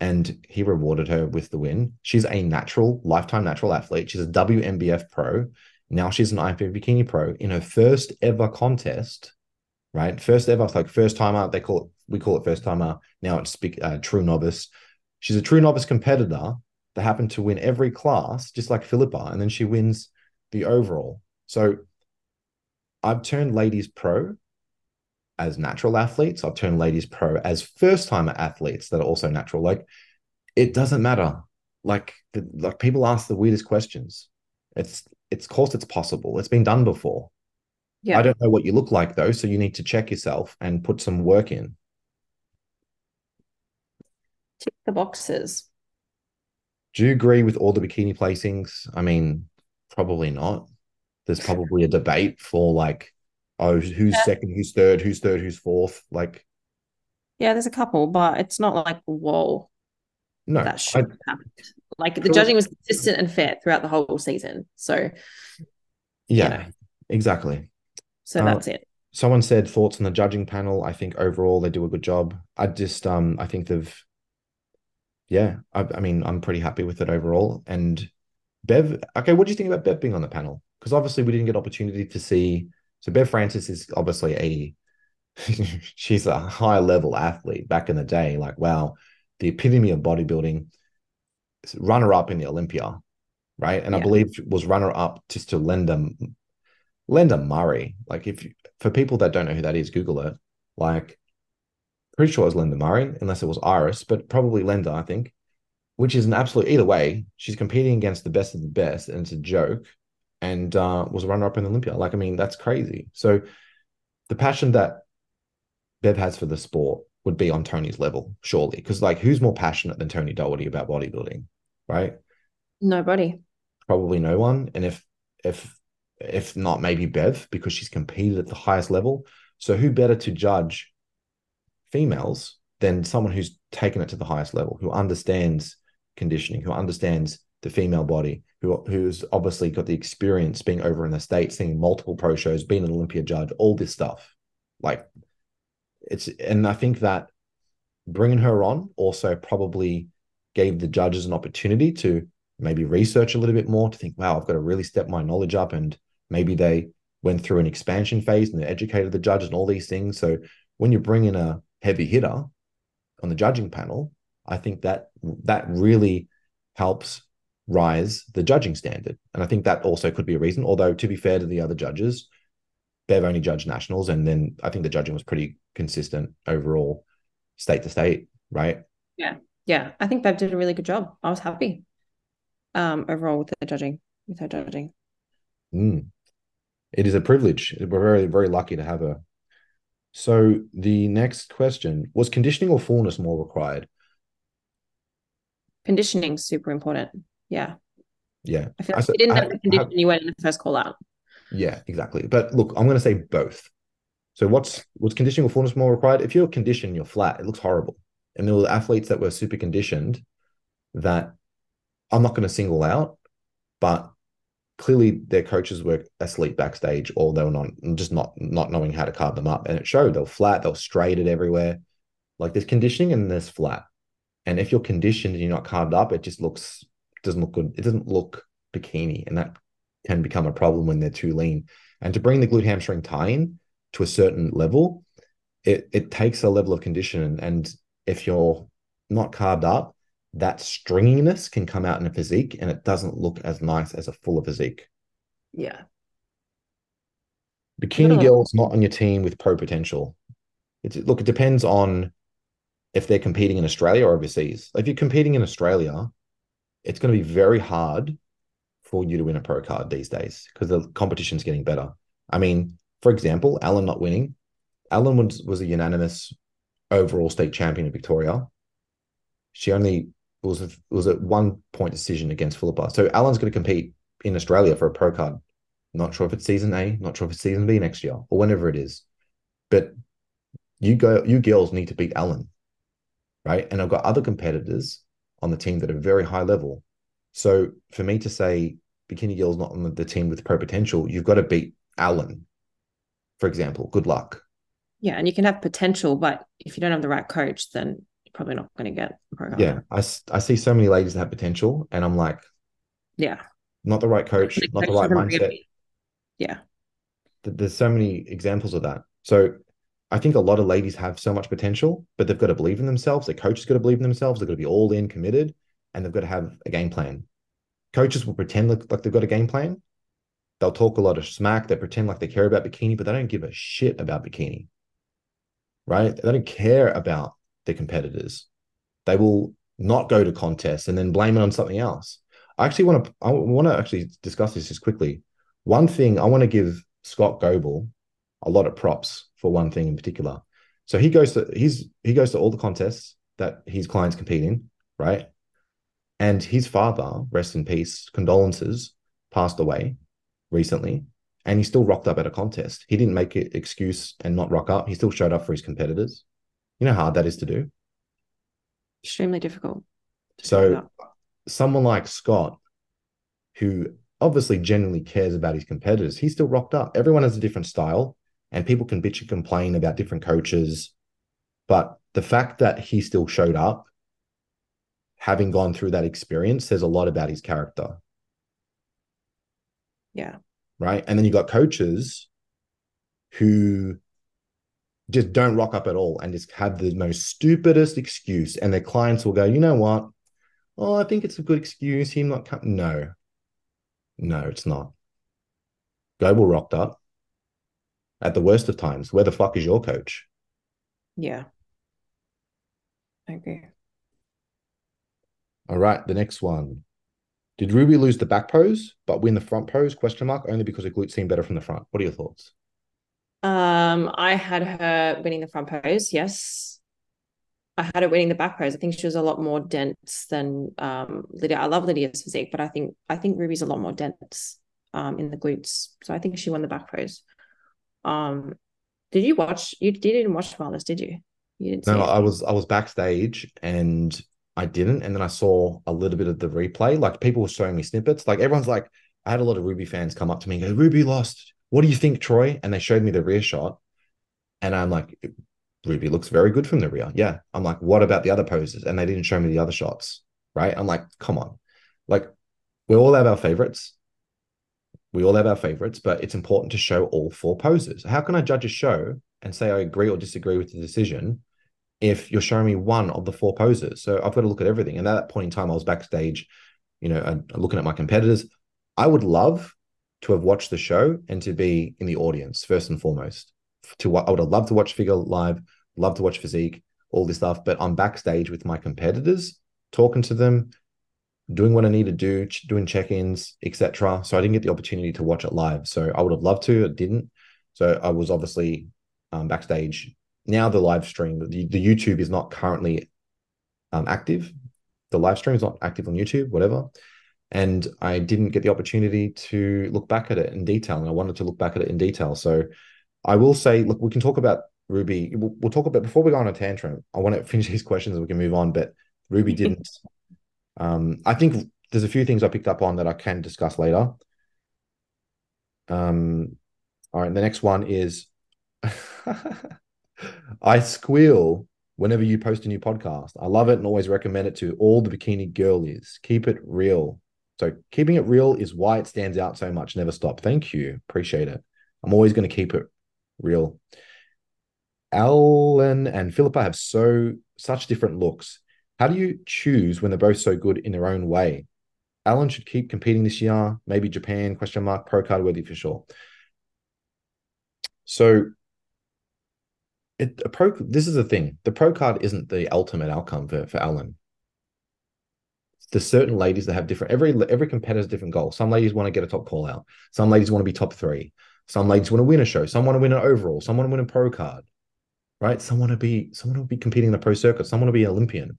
And he rewarded her with the win. She's a natural, lifetime natural athlete. She's a WNBF pro. Now she's an IFBB Bikini pro in her first ever contest, right? First ever, like first timer. They call it, we call it first timer. Now it's uh, true novice. She's a true novice competitor that happened to win every class, just like Philippa, and then she wins the overall. So I've turned ladies pro as natural athletes. I've turned ladies pro as first timer athletes that are also natural. Like it doesn't matter. Like the, like people ask the weirdest questions. It's it's of course it's possible. It's been done before. Yeah. I don't know what you look like though, so you need to check yourself and put some work in tick the boxes. Do you agree with all the bikini placings? I mean, probably not. There's probably a debate for like, oh, who's Yeah. second, who's third, who's third, who's fourth. Like, Yeah, there's a couple, but it's not like whoa, no, that should have happened. Like the judging was consistent and fair throughout the whole season. So yeah, know. exactly. so Uh, that's it. Someone said thoughts on the judging panel. I think overall they do a good job. I just, um, I think they've, yeah, I, I mean, I'm pretty happy with it overall. And Bev, okay, what do you think about Bev being on the panel? Because obviously we didn't get opportunity to see. So Bev Francis is obviously a, she's a high level athlete back in the day. Like, wow, the epitome of bodybuilding, runner up in the Olympia, right? And I believe was runner up just to Lenda, Lenda Murray. Like, if you, for people that don't know who that is, Google it. Like, pretty sure it was Lenda Murray, unless it was Iris, but probably Lenda, I think. Which is an absolute either way. She's competing against the best of the best, and it's a joke. And uh, was a runner up in Olympia. Like, I mean, that's crazy. So, the passion that Bev has for the sport would be on Tony's level, surely. Because, like, who's more passionate than Tony Doherty about bodybuilding, right? Nobody. Probably no one. And if if if not, maybe Bev because she's competed at the highest level. So, who better to judge females than someone who's taken it to the highest level, who understands conditioning, who understands the female body, who who's obviously got the experience being over in the states, seeing multiple pro shows, being an Olympia judge, all this stuff. Like it's, and I think that bringing her on also probably gave the judges an opportunity to maybe research a little bit more to think, wow, I've got to really step my knowledge up, and maybe they went through an expansion phase and they educated the judges and all these things. So when you bring in a heavy hitter on the judging panel, I think that that really helps rise the judging standard. And I think that also could be a reason. Although to be fair to the other judges, Bev only judged nationals, and then I think the judging was pretty consistent overall, state to state, right? Yeah, Yeah. I think Bev did a really good job. I was happy um overall with the judging, with her judging. Mm. It is a privilege. We're very, very lucky to have her. So the next question was conditioning or fullness more required? Conditioning super important. Yeah. Yeah. I feel I like if you didn't I- have the I have- condition, you went in the first call out. Yeah, exactly. But look, I'm going to say both. So what's what's conditioning or fullness more required? If you're conditioned, you're flat. It looks horrible. And there were athletes that were super conditioned that I'm not going to single out, but clearly their coaches were asleep backstage or they were not just not not knowing how to carve them up. And it showed they were flat, they were straighted everywhere. Like there's conditioning and there's flat. And if you're conditioned and you're not carved up, it just looks doesn't look good. It doesn't look bikini. And that can become a problem when they're too lean. And to bring the glute hamstring tie in to a certain level, it it takes a level of condition. And if you're not carved up, that stringiness can come out in a physique and it doesn't look as nice as a fuller physique. Yeah. Bikini No. girls not on your team with pro potential. It's look, it depends on if they're competing in Australia or overseas. If you're competing in Australia, it's going to be very hard for you to win a pro card these days because the competition's getting better. I mean, for example, Alan not winning. Alan was, was a unanimous overall state champion in Victoria. She only was a, was a one point decision against Philippa. So Alan's going to compete in Australia for a pro card. Not sure if it's season A, not sure if it's season B next year or whenever it is. But you go, you girls need to beat Alan, right? And I've got other competitors on the team that are very high level. So for me to say bikini girls not on the team with pro potential, you've got to beat Alan, for example. Good luck. Yeah. And you can have potential, but if you don't have the right coach, then you're probably not going to get the program. Yeah, I, I see so many ladies that have potential, and I'm like, Yeah. not the right coach, The not the right mindset. really- Yeah. There's so many examples of that. So I think a lot of ladies have so much potential, but they've got to believe in themselves. Their coach has got to believe in themselves. They've got to be all in, committed, and they've got to have a game plan. Coaches will pretend like, like they've got a game plan. They'll talk a lot of smack. They pretend like they care about bikini, but they don't give a shit about bikini. Right? They don't care about their competitors. They will not go to contests and then blame it on something else. I actually want to I want to actually discuss this just quickly. One thing I want to give Scott Goebel a lot of props for one thing in particular. So he goes to he's he goes to all the contests that his clients compete in, right? And his father, rest in peace, condolences, passed away recently. And he still rocked up at a contest. He didn't make an excuse and not rock up. He still showed up for his competitors. You know how hard that is to do? Extremely difficult. So, someone like Scott, who obviously genuinely cares about his competitors, he still rocked up. Everyone has a different style, and people can bitch and complain about different coaches. But the fact that he still showed up having gone through that experience says a lot about his character. Yeah. Right. And then you got coaches who just don't rock up at all and just have the most stupidest excuse. And their clients will go, you know what? Oh, I think it's a good excuse. Him not come. No. No, it's not. Goebel rocked up at the worst of times. Where the fuck is your coach? Yeah. I agree. All right, the next one. Did Ruby lose the back pose but win the front pose? Question mark. Only because her glutes seem better from the front. What are your thoughts? Um, I had her winning the front pose. Yes, I had her winning the back pose. I think she was a lot more dense than um Lydia. I love Lydia's physique, but I think I think Ruby's a lot more dense um in the glutes. So I think she won the back pose. Um, did you watch? You didn't watch Marlis, did you? You didn't. No, I was I was backstage and I didn't. And then I saw a little bit of the replay. Like people were showing me snippets. Like everyone's like, I had a lot of Ruby fans come up to me and go, Ruby lost. What do you think, Troy? And they showed me the rear shot. And I'm like, Ruby looks very good from the rear. Yeah. I'm like, what about the other poses? And they didn't show me the other shots. Right. I'm like, come on. Like, we all have our favorites. We all have our favorites, but it's important to show all four poses. How can I judge a show and say I agree or disagree with the decision if you're showing me one of the four poses. So I've got to look at everything. And at that point in time, I was backstage, you know, looking at my competitors. I would love to have watched the show and to be in the audience first and foremost. To what I would have loved to watch figure live, love to watch physique, all this stuff. But I'm backstage with my competitors, talking to them, doing what I need to do, doing check-ins, etc. So I didn't get the opportunity to watch it live. So I would have loved to, I didn't. So I was obviously um, backstage now the live stream, the, the YouTube is not currently um, active. The live stream is not active on YouTube, whatever. And I didn't get the opportunity to look back at it in detail. And I wanted to look back at it in detail. So I will say, look, we can talk about Ruby. We'll, we'll talk about before we go on a tantrum. I want to finish these questions and we can move on. But Ruby didn't. Um, I think there's a few things I picked up on that I can discuss later. Um, all right. The next one is I squeal whenever you post a new podcast. I love it and always recommend it to all the bikini girlies. Keep it real. So keeping it real is why it stands out so much. Never stop. Thank you. Appreciate it. I'm always going to keep it real. Alan and Philippa have so such different looks. How do you choose when they're both so good in their own way? Alan should keep competing this year. Maybe Japan question mark pro card worthy for sure. So it, a pro this is the thing. The pro card isn't the ultimate outcome for, for alan. There's certain ladies that have different every every competitor's different goal. Some ladies want to get a top call out. Some ladies want to be top three. Some ladies want to win a show. Some want to win an overall. Some want to win a pro card right? Some want to be someone will be competing in the pro circuit. Some want to be an olympian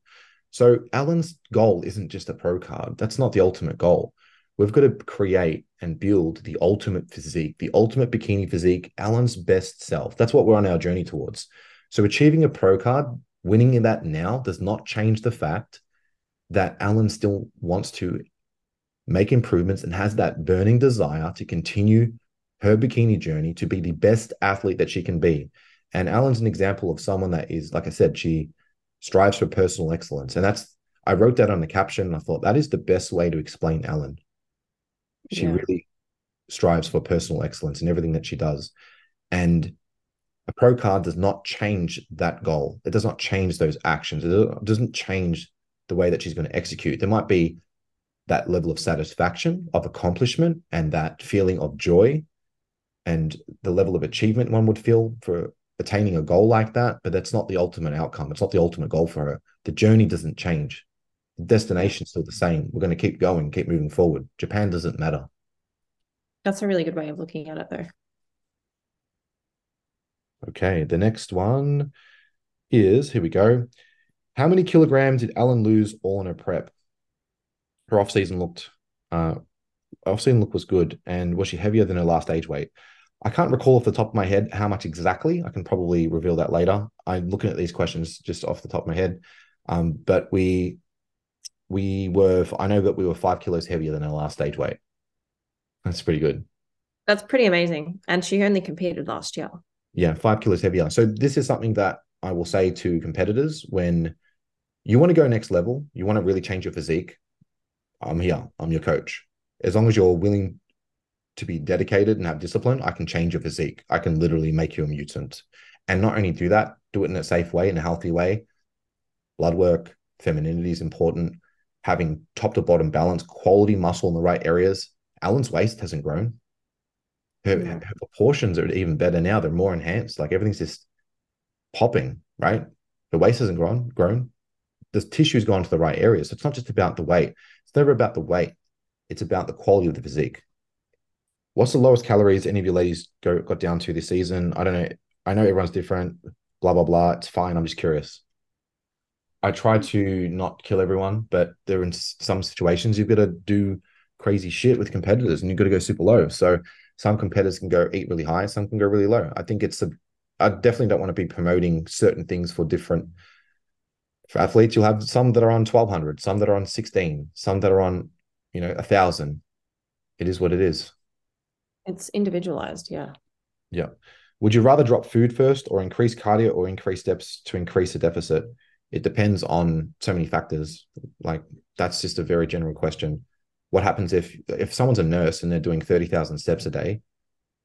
so alan's goal isn't just a pro card that's not the ultimate goal we've got to create and build the ultimate physique, the ultimate bikini physique, Alan's best self. That's what we're on our journey towards. So achieving a pro card, winning in that now does not change the fact that Alan still wants to make improvements and has that burning desire to continue her bikini journey to be the best athlete that she can be. And Alan's an example of someone that is, like I said, she strives for personal excellence. And that's, I wrote that on the caption. And I thought that is the best way to explain Alan. She yeah. really strives for personal excellence in everything that she does. And a pro card does not change that goal. It does not change those actions. It doesn't change the way that she's going to execute. There might be that level of satisfaction, of accomplishment, and that feeling of joy and the level of achievement one would feel for attaining a goal like that. But that's not the ultimate outcome. It's not the ultimate goal for her. The journey doesn't change The destination still the same. We're going to keep going, keep moving forward. Japan doesn't matter. That's a really good way of looking at it, though. Okay, the next one is here we go. How many kilograms did Alan lose all in a prep? her off season looked uh off season look was good, and was she heavier than her last age weight? I can't recall off the top of my head how much exactly. I can probably reveal that later. I'm looking at these questions just off the top of my head, um, but we we were. I know that we were five kilos heavier than our last stage weight. That's pretty good. That's pretty amazing. And she only competed last year. Yeah, five kilos heavier. So this is something that I will say to competitors when you want to go next level, you want to really change your physique. I'm here. I'm your coach. As long as you're willing to be dedicated and have discipline, I can change your physique. I can literally make you a mutant. And not only do that, do it in a safe way, in a healthy way. Blood work, femininity is important. Having top to bottom balance, quality muscle in the right areas. Alan's waist hasn't grown. Her, yeah. her proportions are even better now. They're more enhanced. Like everything's just popping, right? The waist hasn't grown, grown. The tissue's gone to the right areas. So it's not just about the weight. It's never about the weight. It's about the quality of the physique. What's the lowest calories any of you ladies go got down to this season? I don't know. I know everyone's different. Blah blah blah. It's fine. I'm just curious. I try to not kill everyone, but there in some situations you've got to do crazy shit with competitors, and you've got to go super low. So some competitors can go eat really high, some can go really low. I think it's a. I definitely don't want to be promoting certain things for different for athletes. You'll have some that are on twelve hundred, some that are on sixteen, some that are on, you know, a thousand. It is what it is. It's individualized, yeah. Yeah. Would you rather drop food first or increase cardio or increase steps to increase the deficit? It depends on so many factors. Like that's just a very general question. What happens if if someone's a nurse and they're doing 30,000 steps a day?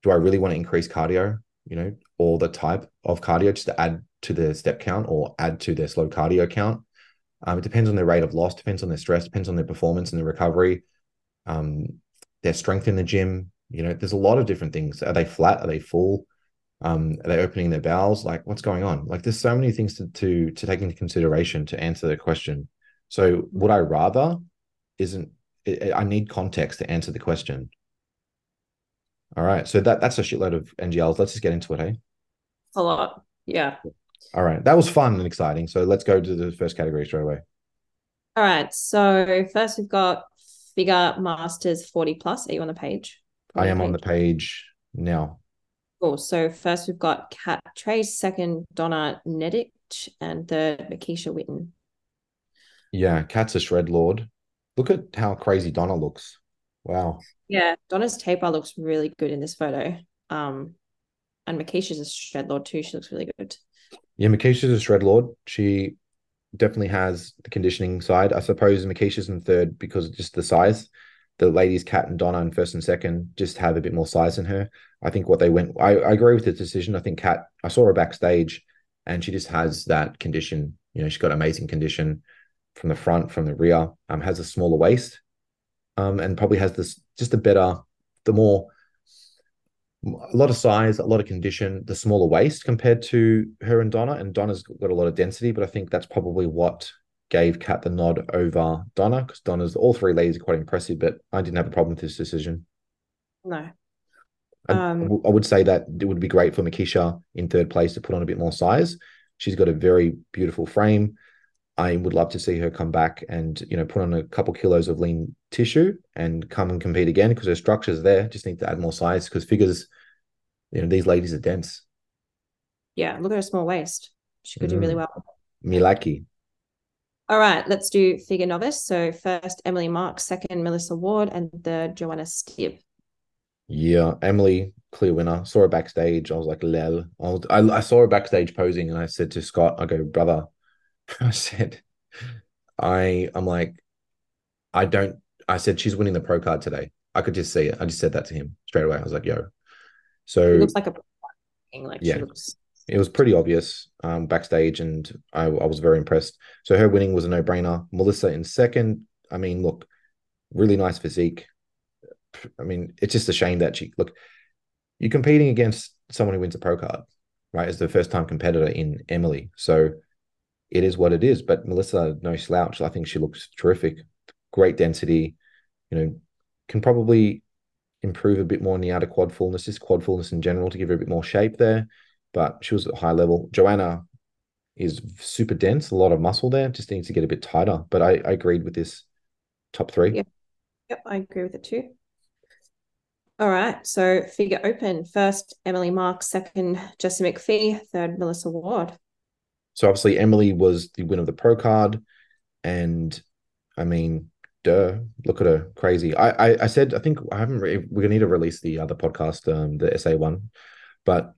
Do I really want to increase cardio, you know, or the type of cardio just to add to their step count or add to their slow cardio count? Um, it depends on their rate of loss, depends on their stress, depends on their performance and their recovery, um, their strength in the gym, you know, there's a lot of different things. Are they flat? Are they full? Um, are they opening their bowels? Like, what's going on? Like, there's so many things to to to take into consideration to answer the question. So, would I rather? Isn't I need context to answer the question. All right, so that that's a shitload of NGLs. Let's just get into it, hey. A lot, yeah. All right, that was fun and exciting. So let's go to the first category straight away. All right, so first we've got figure masters 40 plus. Are you on the page? I am on the page now. Cool. So first we've got Kat Trace, second Donna Nedic, and third Makisha Witten. Yeah, Kat's a shred lord. Look at how crazy Donna looks. Wow. Yeah, Donna's taper looks really good in this photo. Um, and Makisha's a shred lord too. She looks really good. Yeah, Makisha's a shred lord. She definitely has the conditioning side. I suppose Makisha's in third because of just the size the ladies, Kat and Donna, in first and second, just have a bit more size in her. I think what they went, I, I agree with the decision. I think Kat, I saw her backstage and she just has that condition. You know, she's got amazing condition from the front, from the rear, um, has a smaller waist, um, and probably has this just a better, the more, a lot of size, a lot of condition, the smaller waist compared to her and Donna. And Donna's got a lot of density, but I think that's probably what gave Kat the nod over Donna because Donna's all three ladies are quite impressive, but I didn't have a problem with this decision. No. Um, I would say that it would be great for Makisha in third place to put on a bit more size. She's got a very beautiful frame. I would love to see her come back and you know put on a couple kilos of lean tissue and come and compete again because her structure's there. Just need to add more size because figures, you know, these ladies are dense. Yeah, look at her small waist. She could mm. do really mm. well. Milaki. All right, let's do figure novice. So first Emily Mark, second Melissa Ward, and third Joanna Stibb. Yeah, Emily, clear winner. Saw her backstage. I was like, lel. I, was, I, I saw her backstage posing, and I said to Scott, I go, brother, I said, I, I'm like, I don't. I said she's winning the pro card today. I could just see it. I just said that to him straight away. I was like, yo. So it looks like a like yeah. Looks it was pretty obvious um, backstage, and I, I, was very impressed. So her winning was a no brainer. Melissa in second. I mean, look, really nice physique. I mean, it's just a shame that she look. You're competing against someone who wins a pro card, right? As the first time competitor in Emily, so it is what it is. But Melissa, no slouch. I think she looks terrific. Great density. You know, can probably improve a bit more in the outer quad fullness, just quad fullness in general, to give her a bit more shape there but she was at high level. Joanna is super dense, a lot of muscle there, just needs to get a bit tighter. But I, I agreed with this top three. Yeah. Yep, I agree with it too. All right. So figure open. First, Emily Marks. Second, Jessie McPhee. Third, Melissa Ward. So obviously Emily was the winner of the pro card. And I mean, duh, look at her. Crazy. I I, I said I think I haven't re- we're gonna need to release the other podcast, um, the SA one. But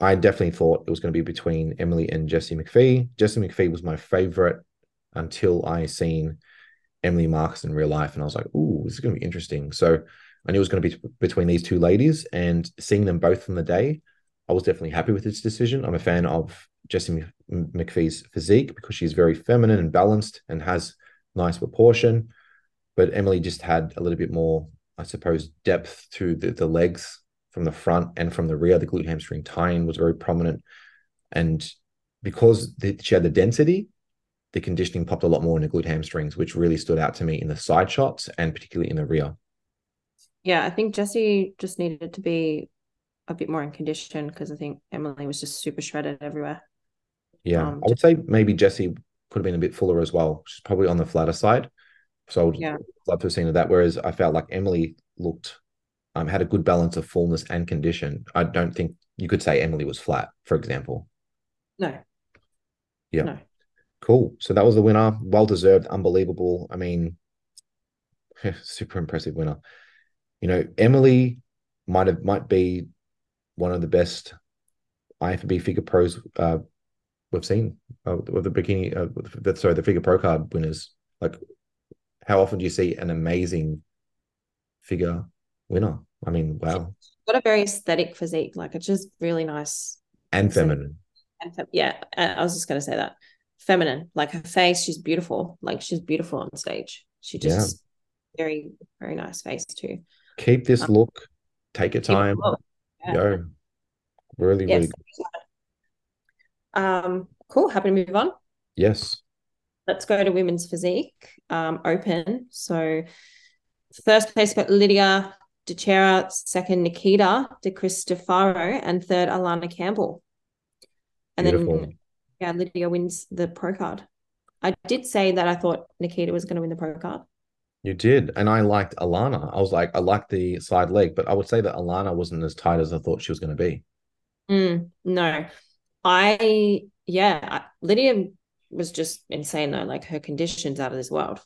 I definitely thought it was going to be between Emily and Jessie McPhee. Jessie McPhee was my favorite until I seen Emily Marks in real life, and I was like, "Ooh, this is going to be interesting." So I knew it was going to be between these two ladies, and seeing them both from the day, I was definitely happy with this decision. I'm a fan of Jessie McPhee's physique because she's very feminine and balanced and has nice proportion. But Emily just had a little bit more, I suppose, depth to the, the legs from the front and from the rear. The glute hamstring tie-in was very prominent. And because the, she had the density, the conditioning popped a lot more in the glute hamstrings, which really stood out to me in the side shots and particularly in the rear. Yeah, I think Jessie just needed to be a bit more in condition because I think Emily was just super shredded everywhere. Yeah, um, I would say maybe Jessie could have been a bit fuller as well. She's probably on the flatter side. So I would yeah. love to have seen that. Whereas I felt like Emily looked, um, had a good balance of fullness and condition. I don't think you could say Emily was flat, for example. No. Yeah. No. Cool. So that was the winner. Well deserved. Unbelievable. I mean, super impressive winner you know, Emily might have might be one of the best IFBB figure pros uh, we've seen uh, with the bikini. Uh, the, sorry, the figure pro card winners. Like, how often do you see an amazing figure winner? I mean, wow. got a very aesthetic physique. Like, it's just really nice and feminine. And yeah, I was just gonna say that feminine. Like her face, she's beautiful. Like she's beautiful on stage. She just yeah. very very nice face too keep this look, take your time, yeah. go. Really, yes. really good. Um, cool. Happy to move on. Yes. Let's go to women's physique um, open. So, first place got Lydia DeChera, second Nikita De Cristofaro, and third Alana Campbell. And Beautiful. then, yeah, Lydia wins the pro card. I did say that I thought Nikita was going to win the pro card. You did. And I liked Alana. I was like, I liked the side leg, but I would say that Alana wasn't as tight as I thought she was going to be. Mm, no. I, yeah, Lydia was just insane though. Like her conditions out of this world.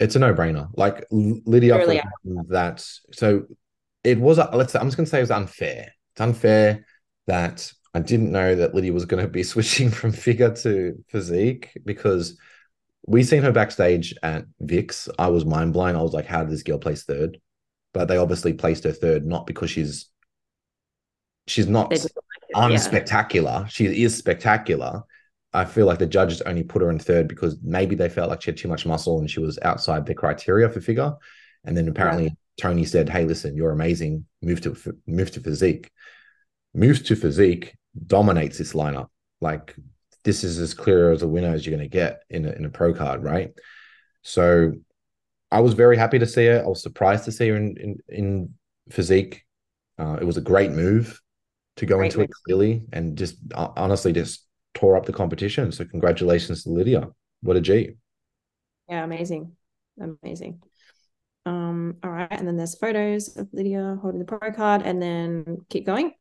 It's a no brainer. Like Lydia, really that. So it was, uh, let's say, I'm just going to say it was unfair. It's unfair that I didn't know that Lydia was going to be switching from figure to physique because we seen her backstage at Vix. I was mind blown. I was like, how did this girl place third? But they obviously placed her third, not because she's she's not unspectacular. Yeah. She is spectacular. I feel like the judges only put her in third because maybe they felt like she had too much muscle and she was outside the criteria for figure. And then apparently. Tony said, "Hey, listen, you're amazing. Move to move to physique. Moves to physique dominates this lineup. Like this is as clear as a winner as you're going to get in a, in a pro card, right? So I was very happy to see her. I was surprised to see her in in, in physique. Uh, it was a great move to go great into move. it clearly and just uh, honestly just tore up the competition. So congratulations to Lydia. What a G. Yeah, amazing. Amazing. Um, all right, and then there's photos of Lydia holding the pro card, and then keep going.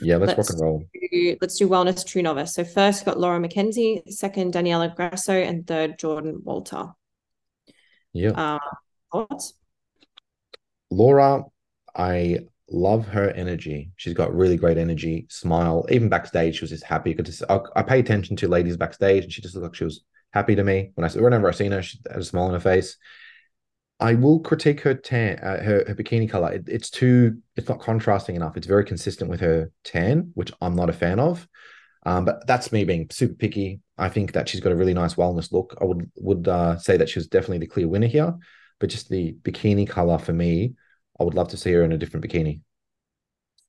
Yeah, let's, let's rock and roll. Do, let's do wellness true novice. So first got Laura McKenzie, second Daniela Grasso, and third Jordan Walter. Yeah. Uh, thoughts? Laura, I love her energy. She's got really great energy, smile. Even backstage, she was just happy. Could just I, I pay attention to ladies backstage, and she just looked like she was happy to me. When I whenever I seen her, she had a smile on her face. I will critique her tan, uh, her, her bikini color. It, it's too, it's not contrasting enough. It's very consistent with her tan, which I'm not a fan of. Um, but that's me being super picky. I think that she's got a really nice wellness look. I would would uh, say that she was definitely the clear winner here. But just the bikini color for me, I would love to see her in a different bikini.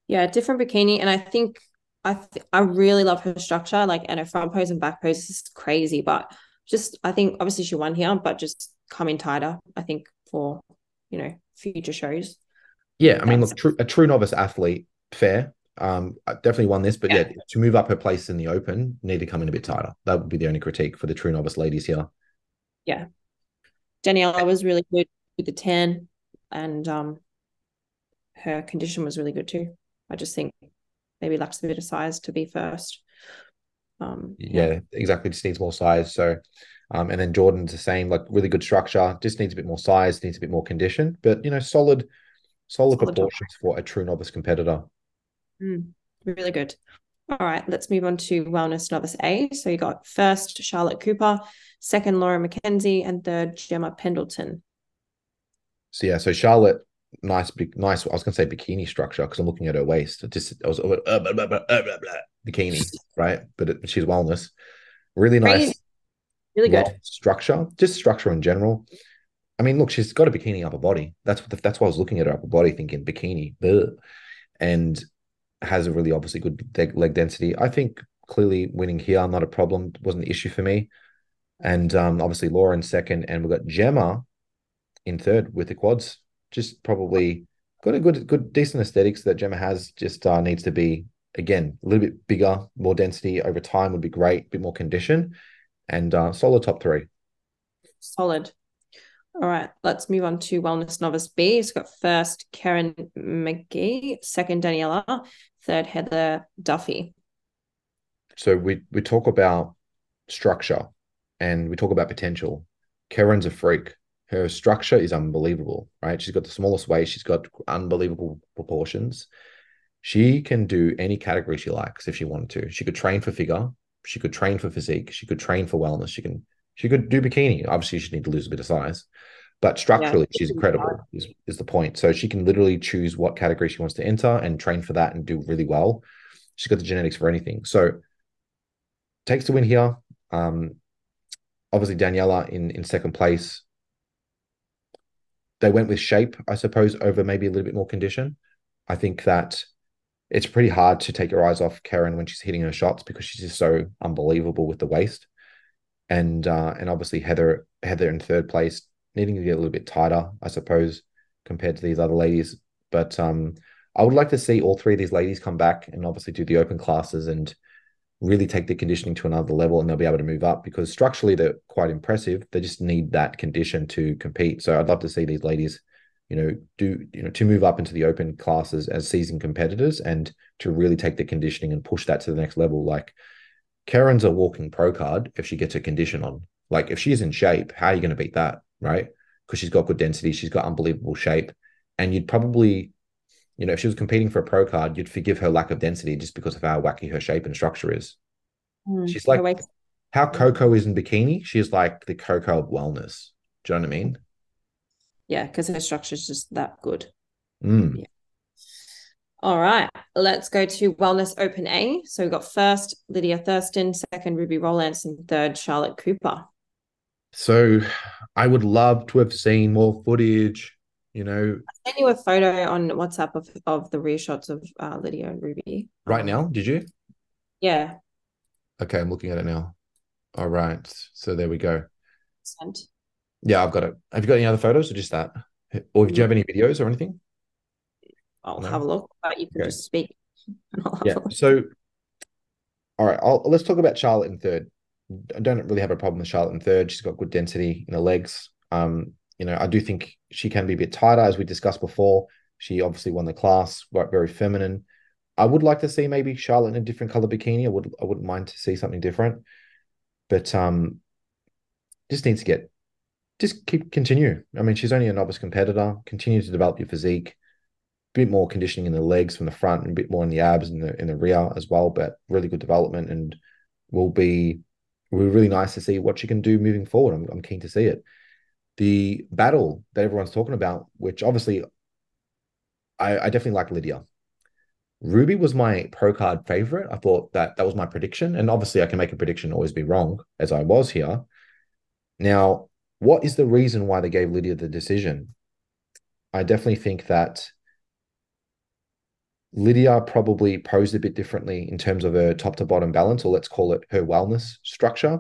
Yeah, different bikini, and I think I th- I really love her structure. Like, and her front pose and back pose is crazy. But just I think obviously she won here, but just come in tighter. I think for you know future shows. Yeah, I mean, look, true, a true novice athlete, fair. Um, definitely won this, but yeah. yeah, to move up her place in the open, need to come in a bit tighter. That would be the only critique for the true novice ladies here. Yeah. Daniela was really good with the tan, and um, her condition was really good too. I just think maybe lacks a bit of size to be first. Um, yeah, yeah, exactly. Just needs more size. So, um, and then Jordan's the same, like really good structure. Just needs a bit more size, needs a bit more condition, but you know, solid, solid, solid proportions top. for a true novice competitor. Mm, really good. All right, let's move on to Wellness Novice A. So you got first Charlotte Cooper, second Laura Mackenzie, and third Gemma Pendleton. So yeah, so Charlotte, nice, big, nice. I was gonna say bikini structure because I'm looking at her waist. just I was uh, blah, blah, blah, bikini, right? But it, she's wellness. Really nice, really good structure. Just structure in general. I mean, look, she's got a bikini upper body. That's what the, that's why I was looking at her upper body, thinking bikini, and has a really obviously good leg density. I think clearly winning here not a problem, wasn't an issue for me. And um, obviously Laura in second, and we've got Gemma in third with the quads. Just probably got a good, good, decent aesthetics that Gemma has. Just uh, needs to be again a little bit bigger, more density over time would be great. A bit more condition, and uh, solid top three. Solid. All right, let's move on to Wellness Novice B. It's got first Karen McGee, second Daniela, third Heather Duffy. So we we talk about structure and we talk about potential. Karen's a freak. Her structure is unbelievable, right? She's got the smallest waist, she's got unbelievable proportions. She can do any category she likes if she wanted to. She could train for figure, she could train for physique, she could train for wellness, she can she could do bikini. Obviously, she'd need to lose a bit of size, but structurally, yeah, she's incredible. Is, is the point? So she can literally choose what category she wants to enter and train for that and do really well. She's got the genetics for anything. So takes the win here. Um, obviously, Daniela in in second place. They went with shape, I suppose, over maybe a little bit more condition. I think that it's pretty hard to take your eyes off Karen when she's hitting her shots because she's just so unbelievable with the waist and uh, and obviously Heather Heather in third place, needing to get a little bit tighter, I suppose, compared to these other ladies. But um, I would like to see all three of these ladies come back and obviously do the open classes and really take the conditioning to another level, and they'll be able to move up because structurally they're quite impressive. They just need that condition to compete. So I'd love to see these ladies, you know, do you know to move up into the open classes as seasoned competitors and to really take the conditioning and push that to the next level. Like Karen's a walking pro card if she gets a condition on. Like if she's in shape, how are you going to beat that? Right. Because she's got good density, she's got unbelievable shape. And you'd probably, you know, if she was competing for a pro card, you'd forgive her lack of density just because of how wacky her shape and structure is. Mm, she's like how Coco is in bikini, she's like the Coco of wellness. Do you know what I mean? Yeah, because her structure is just that good. Mm. Yeah. All right, let's go to Wellness Open A. So we've got first Lydia Thurston, second Ruby Rollins, and third Charlotte Cooper. So I would love to have seen more footage. You know, I sent you a photo on WhatsApp of, of the rear shots of uh, Lydia and Ruby. Right now, did you? Yeah. Okay, I'm looking at it now. All right, so there we go. Sent. Yeah, I've got it. Have you got any other photos or just that? Or do you have any videos or anything? I'll no? have a look, but you can okay. just speak. yeah. So, all right, I'll, let's talk about Charlotte in third. I don't really have a problem with Charlotte in third. She's got good density in the legs. Um, you know, I do think she can be a bit tighter, as we discussed before. She obviously won the class, very feminine. I would like to see maybe Charlotte in a different color bikini. I would I wouldn't mind to see something different. But um just needs to get just keep continue. I mean, she's only a novice competitor. Continue to develop your physique A bit more conditioning in the legs from the front and a bit more in the abs and the in the rear as well. But really good development and will be will be really nice to see what she can do moving forward. I'm, I'm keen to see it. The battle that everyone's talking about, which obviously I, I definitely like Lydia. Ruby was my pro card favorite. I thought that that was my prediction. And obviously, I can make a prediction always be wrong, as I was here. Now, what is the reason why they gave Lydia the decision? I definitely think that Lydia probably posed a bit differently in terms of her top to bottom balance, or let's call it her wellness structure.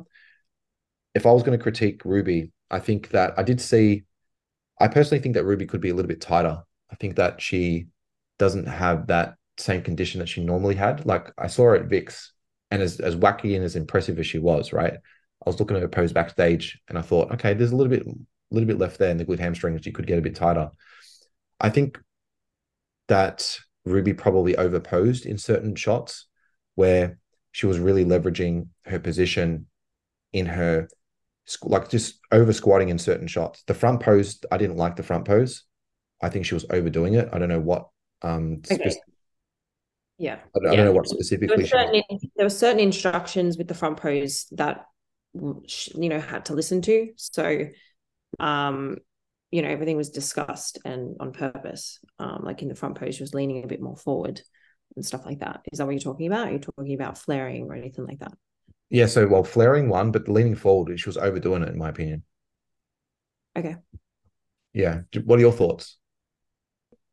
If I was going to critique Ruby, I think that I did see, I personally think that Ruby could be a little bit tighter. I think that she doesn't have that same condition that she normally had. Like I saw her at VIX, and as, as wacky and as impressive as she was, right? I was looking at her pose backstage and I thought, okay, there's a little bit little bit left there in the glute hamstring, she could get a bit tighter. I think that Ruby probably overposed in certain shots where she was really leveraging her position in her like just over squatting in certain shots. The front pose, I didn't like the front pose. I think she was overdoing it. I don't know what um okay. yeah. I don't, yeah. I don't know what specifically. There were, certain, there were certain instructions with the front pose that you know had to listen to. So um you know everything was discussed and on purpose. Um like in the front pose she was leaning a bit more forward and stuff like that. Is that what you're talking about? Are you talking about flaring or anything like that? Yeah, so well, flaring one, but leaning forward, she was overdoing it, in my opinion. Okay. Yeah. What are your thoughts?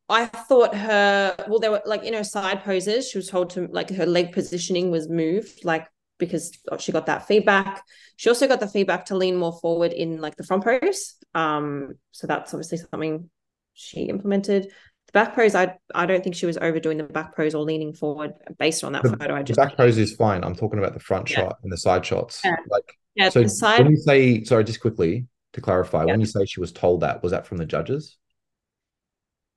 I thought her well, there were like in her side poses, she was told to like her leg positioning was moved, like because she got that feedback. She also got the feedback to lean more forward in like the front pose. Um, so that's obviously something she implemented. The back pose, I I don't think she was overdoing the back pose or leaning forward based on that the, photo. I just back pose is fine. I'm talking about the front yeah. shot and the side shots. Yeah. Like yeah, so side... when you say sorry, just quickly to clarify, yeah. when you say she was told that, was that from the judges?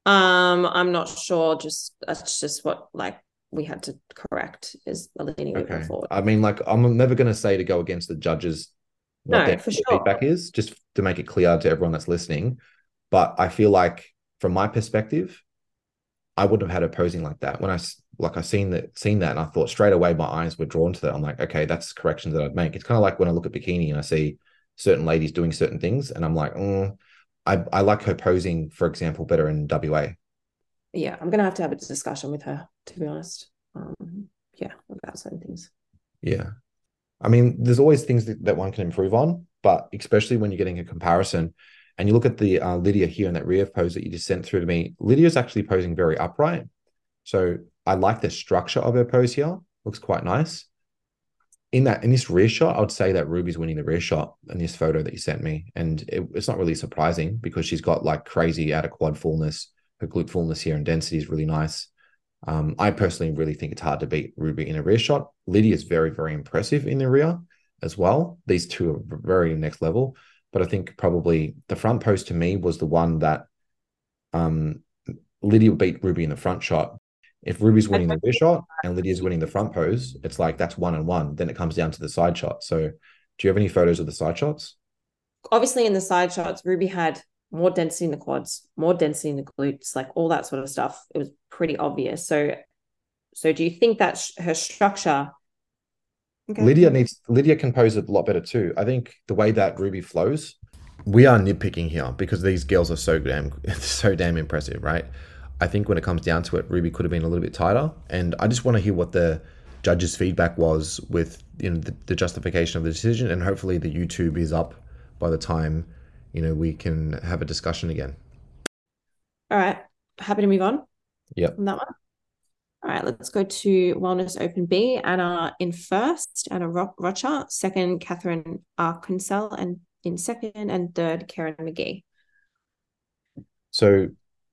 Um, I'm not sure. Just that's just what like we had to correct is a leaning okay. forward. I mean, like I'm never going to say to go against the judges what no, their for sure. feedback is, just to make it clear to everyone that's listening. But I feel like, from my perspective, I wouldn't have had a posing like that. When I like I seen that seen that, and I thought straight away my eyes were drawn to that. I'm like, okay, that's corrections that I'd make. It's kind of like when I look at bikini and I see certain ladies doing certain things, and I'm like, mm, I, I like her posing, for example, better in WA. Yeah, I'm gonna have to have a discussion with her, to be honest. Um, yeah, about certain things. Yeah. I mean, there's always things that, that one can improve on, but especially when you're getting a comparison and you look at the uh, Lydia here in that rear pose that you just sent through to me, Lydia's actually posing very upright. So I like the structure of her pose here. Looks quite nice in that in this rear shot, I would say that Ruby's winning the rear shot in this photo that you sent me, and it, it's not really surprising because she's got like crazy out of quad fullness. Her glute fullness here and density is really nice. Um, I personally really think it's hard to beat Ruby in a rear shot. Lydia is very very impressive in the rear as well. These two are very next level, but I think probably the front post to me was the one that um, Lydia beat Ruby in the front shot if Ruby's winning the rear shot and Lydia's winning the front pose, it's like that's one and one. Then it comes down to the side shot. So, do you have any photos of the side shots? Obviously, in the side shots, Ruby had more density in the quads, more density in the glutes, like all that sort of stuff. It was pretty obvious. So, so do you think that sh- her structure? Okay. Lydia needs Lydia can pose a lot better too. I think the way that Ruby flows, we are nitpicking here because these girls are so damn so damn impressive, right? I think when it comes down to it, Ruby could have been a little bit tighter. And I just want to hear what the judges' feedback was with you know the, the justification of the decision, and hopefully the YouTube is up by the time you know we can have a discussion again. All right, happy to move on. Yep. On that one. All right, let's go to Wellness Open B. Anna in first, Anna Rocha, second, Catherine Arkansel, and in second and third, Karen McGee. So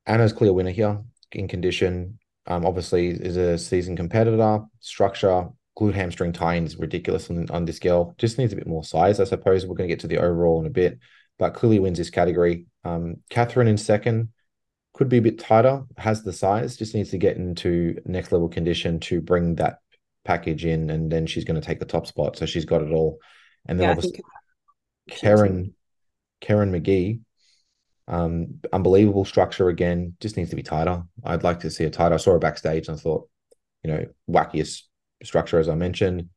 Anna's clear winner here in condition. Um, obviously, is a seasoned competitor. Structure, glute hamstring tie-in is ridiculous on, on this girl. Just needs a bit more size, I suppose. We're going to get to the overall in a bit, but clearly wins this category. Um, Catherine in second could be a bit tighter, has the size, just needs to get into next level condition to bring that package in, and then she's going to take the top spot. So she's got it all. And then yeah, obviously, Karen, Karen McGee um, unbelievable structure again, just needs to be tighter. I'd like to see it tighter. I saw her backstage and I thought, you know, wackiest structure as I mentioned,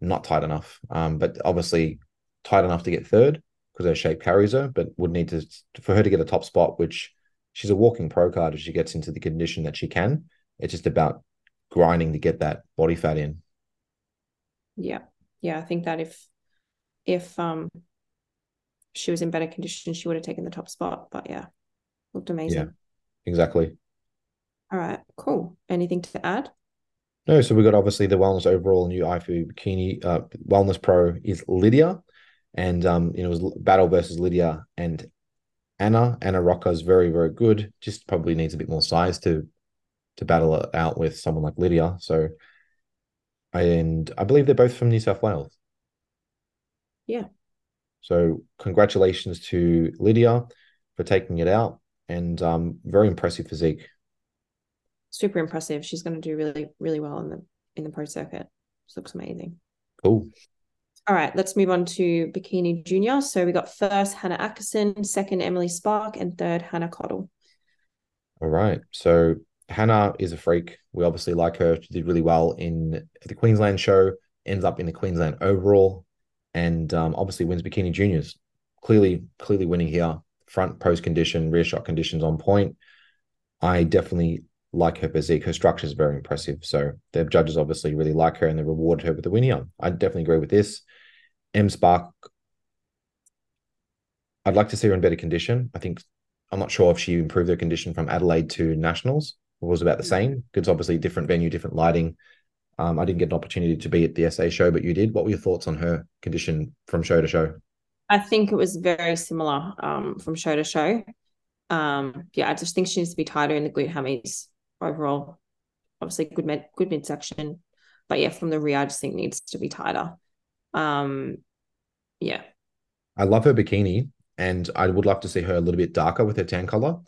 not tight enough. Um, but obviously tight enough to get third because her shape carries her, but would need to for her to get a top spot, which she's a walking pro card as she gets into the condition that she can. It's just about grinding to get that body fat in. Yeah. Yeah. I think that if if um she was in better condition, she would have taken the top spot. But yeah, looked amazing. Yeah, exactly. All right, cool. Anything to add? No, so we got obviously the wellness overall new IFBB bikini uh, wellness pro is Lydia, and um, you know, it was battle versus Lydia and Anna. Anna Rocca is very very good. Just probably needs a bit more size to to battle it out with someone like Lydia. So, and I believe they're both from New South Wales. Yeah, So congratulations to Lydia for taking it out, and um, very impressive physique. Super impressive. She's going to do really, really well in the in the pro circuit. This looks amazing. Cool. All right, let's move on to bikini junior. So we got first Hannah Ackerson, second Emily Spark, and third Hannah Cottle. All right. So Hannah is a freak. We obviously like her. She did really well in the Queensland show, ends up in the Queensland overall, and um, obviously wins bikini juniors. Clearly, clearly winning here. Front pose condition, rear shot conditions on point. I definitely like her physique. Her structure is very impressive. So the judges obviously really like her and they rewarded her with the win on. I definitely agree with this. M Spark, I'd like to see her in better condition. I think I'm not sure if she improved her condition from Adelaide to Nationals. It was about the same. It's obviously different venue, different lighting. Um, I didn't get an opportunity to be at the SA show, but you did. What were your thoughts on her condition from show to show? I think it was very similar um, from show to show. Um, yeah, I just think she needs to be tighter in the glute hammies overall. Obviously, good mid good midsection, but yeah, from the rear, I just think needs to be tighter. Um, yeah. I love her bikini, and I would love to see her a little bit darker with her tan color.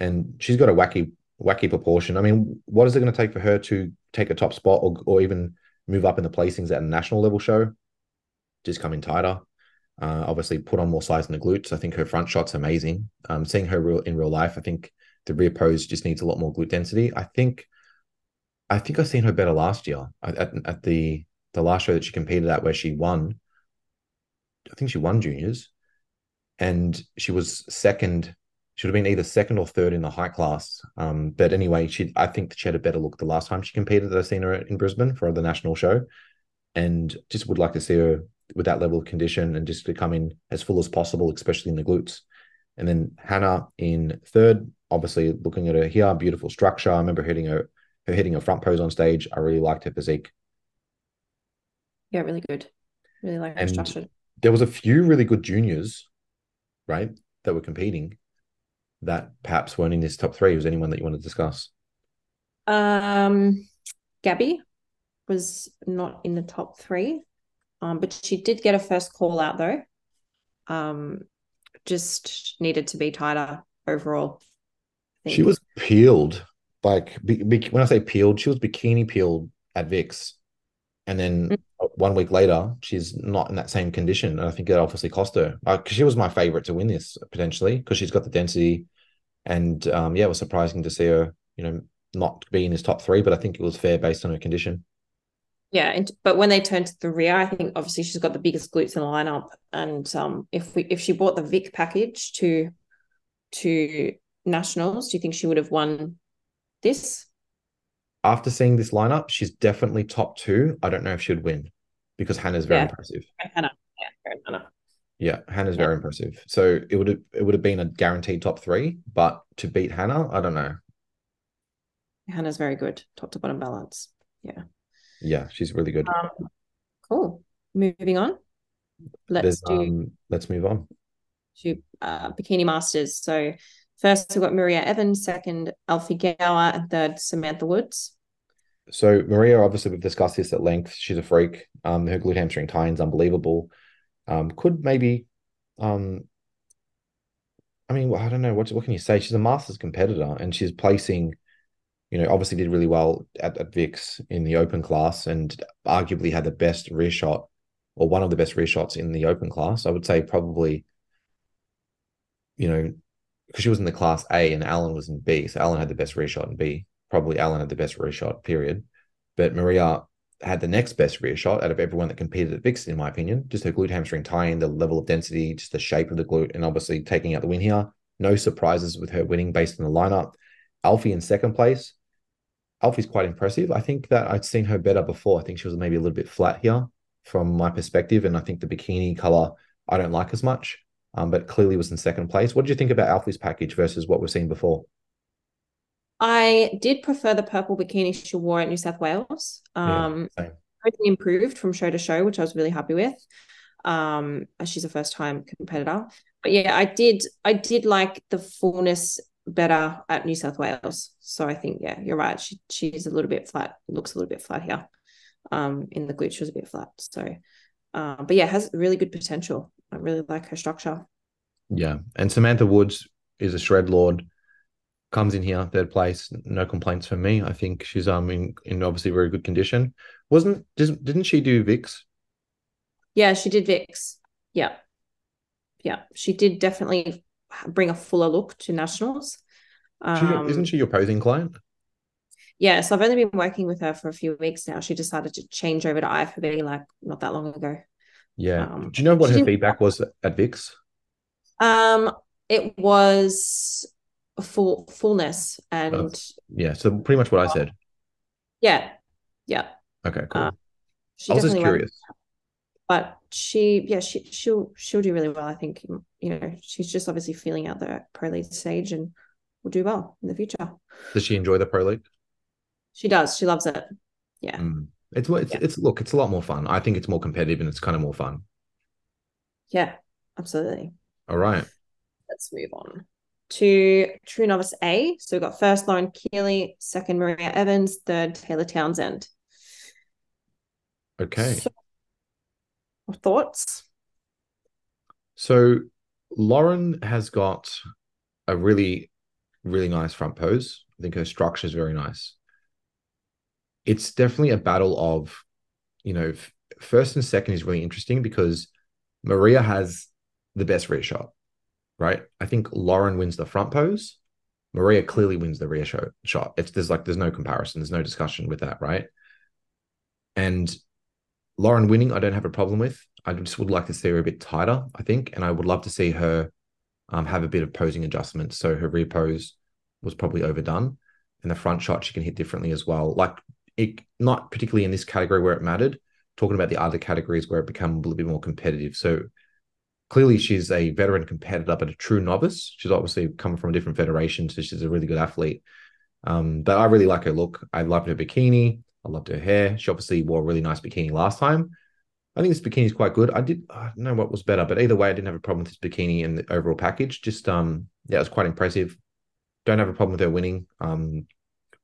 And she's got a wacky, wacky proportion. I mean, what is it going to take for her to take a top spot or, or even move up in the placings at a national level show? Just come in tighter. Uh, obviously, put on more size in the glutes. I think her front shot's amazing. Um, seeing her real in real life, I think the rear pose just needs a lot more glute density. I think, I think I've seen her better last year at, at the the last show that she competed at where she won. I think she won juniors, and she was second. she should have been either second or third in the height class. Um, but anyway, she I think she had a better look the last time she competed that I've seen her in Brisbane for the national show, and just would like to see her with that level of condition and just to come in as full as possible, especially in the glutes. And then Hannah in third, obviously looking at her here, beautiful structure. I remember hitting her her hitting a front pose on stage. I really liked her physique. Yeah, really good. Really like her structure. There was a few really good juniors, right, that were competing that perhaps weren't in this top three. Was anyone that you want to discuss? Um, Gabby was not in the top three, um, but she did get a first call out though. Um, just needed to be tighter overall. She was peeled, like be, be, when I say peeled, she was bikini peeled at Vix, and then mm-hmm. one week later, she's not in that same condition. And I think it obviously cost her because uh, she was my favorite to win this potentially because she's got the density, and um, yeah, it was surprising to see her, you know, not be in his top three. But I think it was fair based on her condition. Yeah, and, but when they turn to the rear, I think obviously she's got the biggest glutes in the lineup, and um, if we if she bought the Vic package to to nationals, do you think she would have won this? After seeing this lineup, she's definitely top two. I don't know if she'd win because Hannah's very yeah. impressive. Hannah, yeah, Hannah. Yeah, Hannah's yeah. very impressive. So it would have it would have been a guaranteed top three, but to beat Hannah, I don't know. Hannah's very good, top to bottom balance. Yeah. Yeah, she's really good. Um, cool. Moving on. Let's do. Um, let's move on to uh, Bikini Masters. So first we've got Maria Evans, second Alfie Gower, and third Samantha Woods. So Maria, obviously we've discussed this at length. She's a freak. Um, her glute hamstring tie is unbelievable. Um, could maybe, um, I mean, I don't know what what can you say. She's a masters competitor, and she's placing you know, obviously did really well at, at VIX in the open class and arguably had the best rear shot or one of the best rear shots in the open class. I would say probably, you know, because she was in the class A and Alan was in B. So Alan had the best rear shot in B. Probably Alan had the best rear shot, period. But Maria had the next best rear shot out of everyone that competed at VIX, in my opinion. Just her glute hamstring tying, the level of density, just the shape of the glute, and obviously taking out the win here. No surprises with her winning based on the lineup. Alfie in second place. Alfie's quite impressive. I think that I'd seen her better before. I think she was maybe a little bit flat here from my perspective. And I think the bikini color I don't like as much, um, but clearly was in second place. What did you think about Alfie's package versus what we've seen before? I did prefer the purple bikini she wore at New South Wales. Um, yeah, improved from show to show, which I was really happy with. Um, she's a first time competitor. But yeah, I did I did like the fullness better at New South Wales. So I think, yeah, you're right. She she's a little bit flat, looks a little bit flat here. Um, in the glute, she was a bit flat. So, uh, but yeah, has really good potential. I really like her structure. Yeah. And Samantha Woods is a shred lord. Comes in here, third place. No complaints from me. I think she's um in, in obviously very good condition. Wasn't didn't she do Vix? Yeah, she did Vix. Yeah. Yeah. She did definitely bring a fuller look to nationals. Um, isn't she your posing client? Yeah, so I've only been working with her for a few weeks now. She decided to change over to IFBB like not that long ago. Yeah. Um, Do you know what her feedback was at Vix? Um, it was full fullness and oh, yeah, so pretty much what I said. Yeah, yeah. Okay, cool. Uh, I was just curious. but she, yeah, she she'll she'll do really well. I think you know she's just obviously feeling out the pro league stage and will do well in the future. Does she enjoy the pro league? She does. She loves it. Yeah. Mm. It's it's yeah. it's look, it's a lot more fun. I think it's more competitive and it's kind of more fun. Yeah, absolutely. All right. Let's move on to True Novice A. So we've got first Lauren Keeley, second Maria Evans, third Taylor Townsend. Okay. So, thoughts? So Lauren has got a really, really nice front pose. I think her structure is very nice it's definitely a battle of, you know, first and second is really interesting because Maria has the best rear shot, right? I think Lauren wins the front pose. Maria clearly wins the rear shot. Shot. It's there's like there's no comparison. There's no discussion with that, right? And Lauren winning, I don't have a problem with. I just would like to see her a bit tighter, I think, and I would love to see her um, have a bit of posing adjustments. So her rear pose was probably overdone, and the front shot she can hit differently as well. Like it not particularly in this category where it mattered, talking about the other categories where it became a little bit more competitive. So clearly she's a veteran competitor, but a true novice. She's obviously come from a different federation, so she's a really good athlete. Um, but I really like her look. I loved her bikini. I loved her hair. She obviously wore a really nice bikini last time. I think this bikini is quite good. I did I don't know what was better, but either way, I didn't have a problem with this bikini and the overall package. Just um, yeah, it was quite impressive. Don't have a problem with her winning. Um,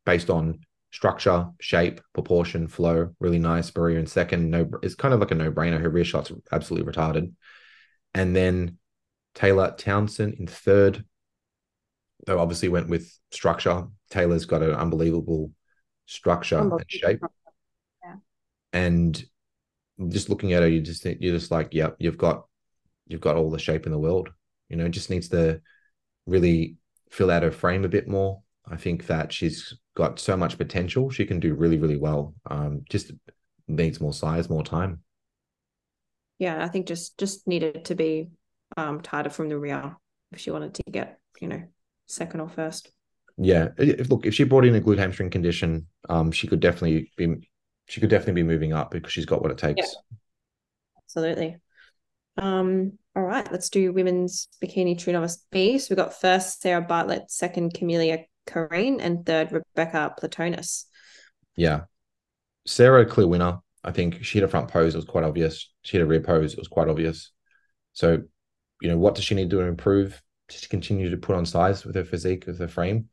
based on structure, shape, proportion, flow, really nice. Maria in second, no, it's kind of like a no brainer. Her rear shot's absolutely retarded. And then Taylor Townsend in third. though obviously went with structure. Taylor's got an unbelievable structure and shape. Yeah. And just looking at her, you just you're just like, yeah, you've got you've got all the shape in the world. You know, just needs to really fill out her frame a bit more. I think that she's got so much potential. She can do really, really well. Um, just needs more size, more time. Yeah, I think just just needed to be um tighter from the rear if she wanted to get, you know, second or first. Yeah. If, look, if she brought in a glute hamstring condition, um, she could definitely be she could definitely be moving up because she's got what it takes. Yeah. Absolutely. Um, all right, let's do women's bikini true novice B. So we've got first Sarah Bartlett, second Camelia Kareen, and third Rebecca Platonis. Yeah. Sarah, clear winner. I think she had a front pose, it was quite obvious. She had a rear pose, it was quite obvious. So, you know, what does she need to improve? Just to continue to put on size with her physique, with her frame.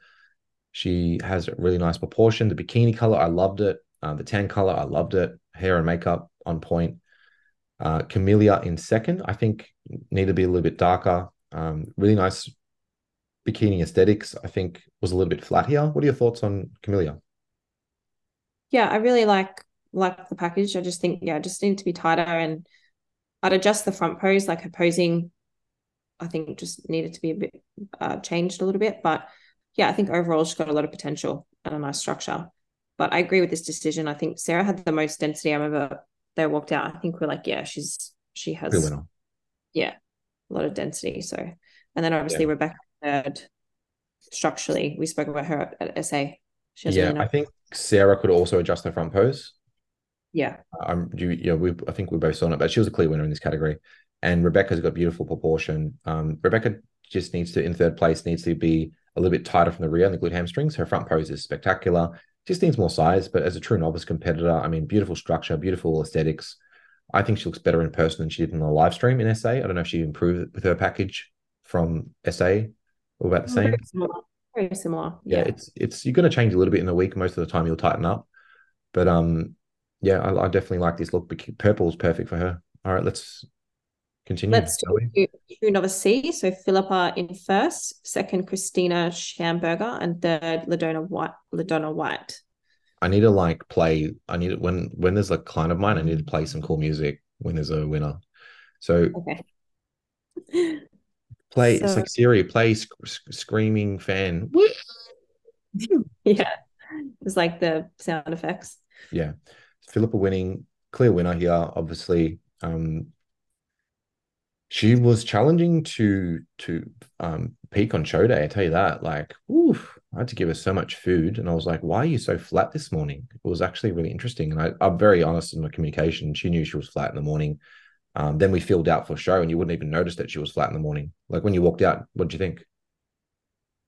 She has a really nice proportion. The bikini color, I loved it. Uh, the tan color, I loved it. Hair and makeup on point. Uh, Camelia in second, I think need to be a little bit darker. Um, really nice bikini aesthetics, I think, was a little bit flat here. What are your thoughts on Camelia? Yeah, I really like like the package. I just think, yeah, just need to be tighter and I'd adjust the front pose, like her posing, I think just needed to be a bit uh, changed a little bit. But yeah, I think overall she's got a lot of potential and a nice structure. But I agree with this decision. I think Sarah had the most density. I remember they walked out. I think we're like, yeah, she's she has yeah, a lot of density. So and then obviously yeah. Rebecca third structurally. We spoke about her at SA. yeah, really I think Sarah could also adjust her front pose. Yeah. Um, you, yeah, we I think we both saw it, but she was a clear winner in this category. And Rebecca's got beautiful proportion. Um, Rebecca just needs to, in third place, needs to be a little bit tighter from the rear and the glute hamstrings. Her front pose is spectacular. Just needs more size, but as a true novice competitor, I mean, beautiful structure, beautiful aesthetics. I think she looks better in person than she did in the live stream in SA. I don't know if she improved with her package from SA or about the same. Very similar. Very similar. Yeah, yeah, it's it's you're going to change a little bit in the week. Most of the time, you'll tighten up. But um, yeah, I, I definitely like this look. Purple is perfect for her. All right, let's Continue. Let's do True Novice C. So Philippa in first, second Christina Schamberger, and third Ladonna White. Ladonna White. I need to like play. I need when when there's a client of mine, I need to play some cool music when there's a winner. So okay. Play. So, it's like Siri. Play sc- screaming fan. yeah, it's like the sound effects. Yeah, Philippa winning, clear winner here. Obviously, um, she was challenging to to um peak on show day. I tell you that. Like, oof, I had to give her so much food, and I was like, "Why are you so flat this morning?" It was actually really interesting, and I, I'm very honest in my communication. She knew she was flat in the morning. Um, then we filled out for show, and you wouldn't even notice that she was flat in the morning. Like when you walked out, what did you think?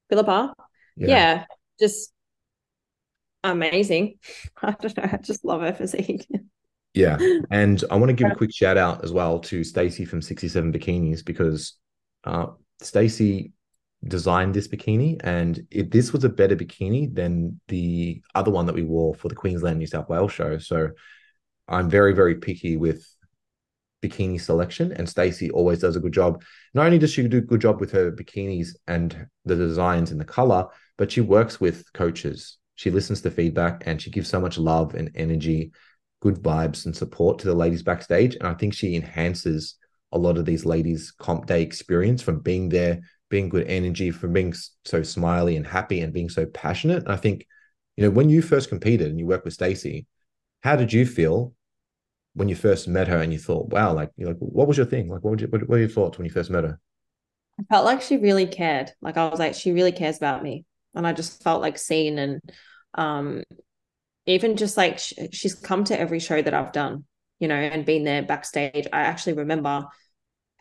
Philippa, yeah. yeah, just amazing. I don't know. I just love her physique. Yeah. And I want to give a quick shout out as well to Stacy from 67 Bikinis because uh, Stacy designed this bikini and it, this was a better bikini than the other one that we wore for the Queensland New South Wales show. So I'm very, very picky with bikini selection and Stacy always does a good job. Not only does she do a good job with her bikinis and the designs and the color, but she works with coaches. She listens to feedback and she gives so much love and energy good vibes and support to the ladies backstage. And I think she enhances a lot of these ladies' comp day experience from being there, being good energy, from being so smiley and happy and being so passionate. And I think, you know, when you first competed and you worked with Stacy, how did you feel when you first met her and you thought, wow, like, you know, what was your thing? Like, what, you, what, what were your thoughts when you first met her? I felt like she really cared. Like, I was like, she really cares about me. And I just felt like seen and um even just like sh- she's come to every show that I've done, you know, and been there backstage. I actually remember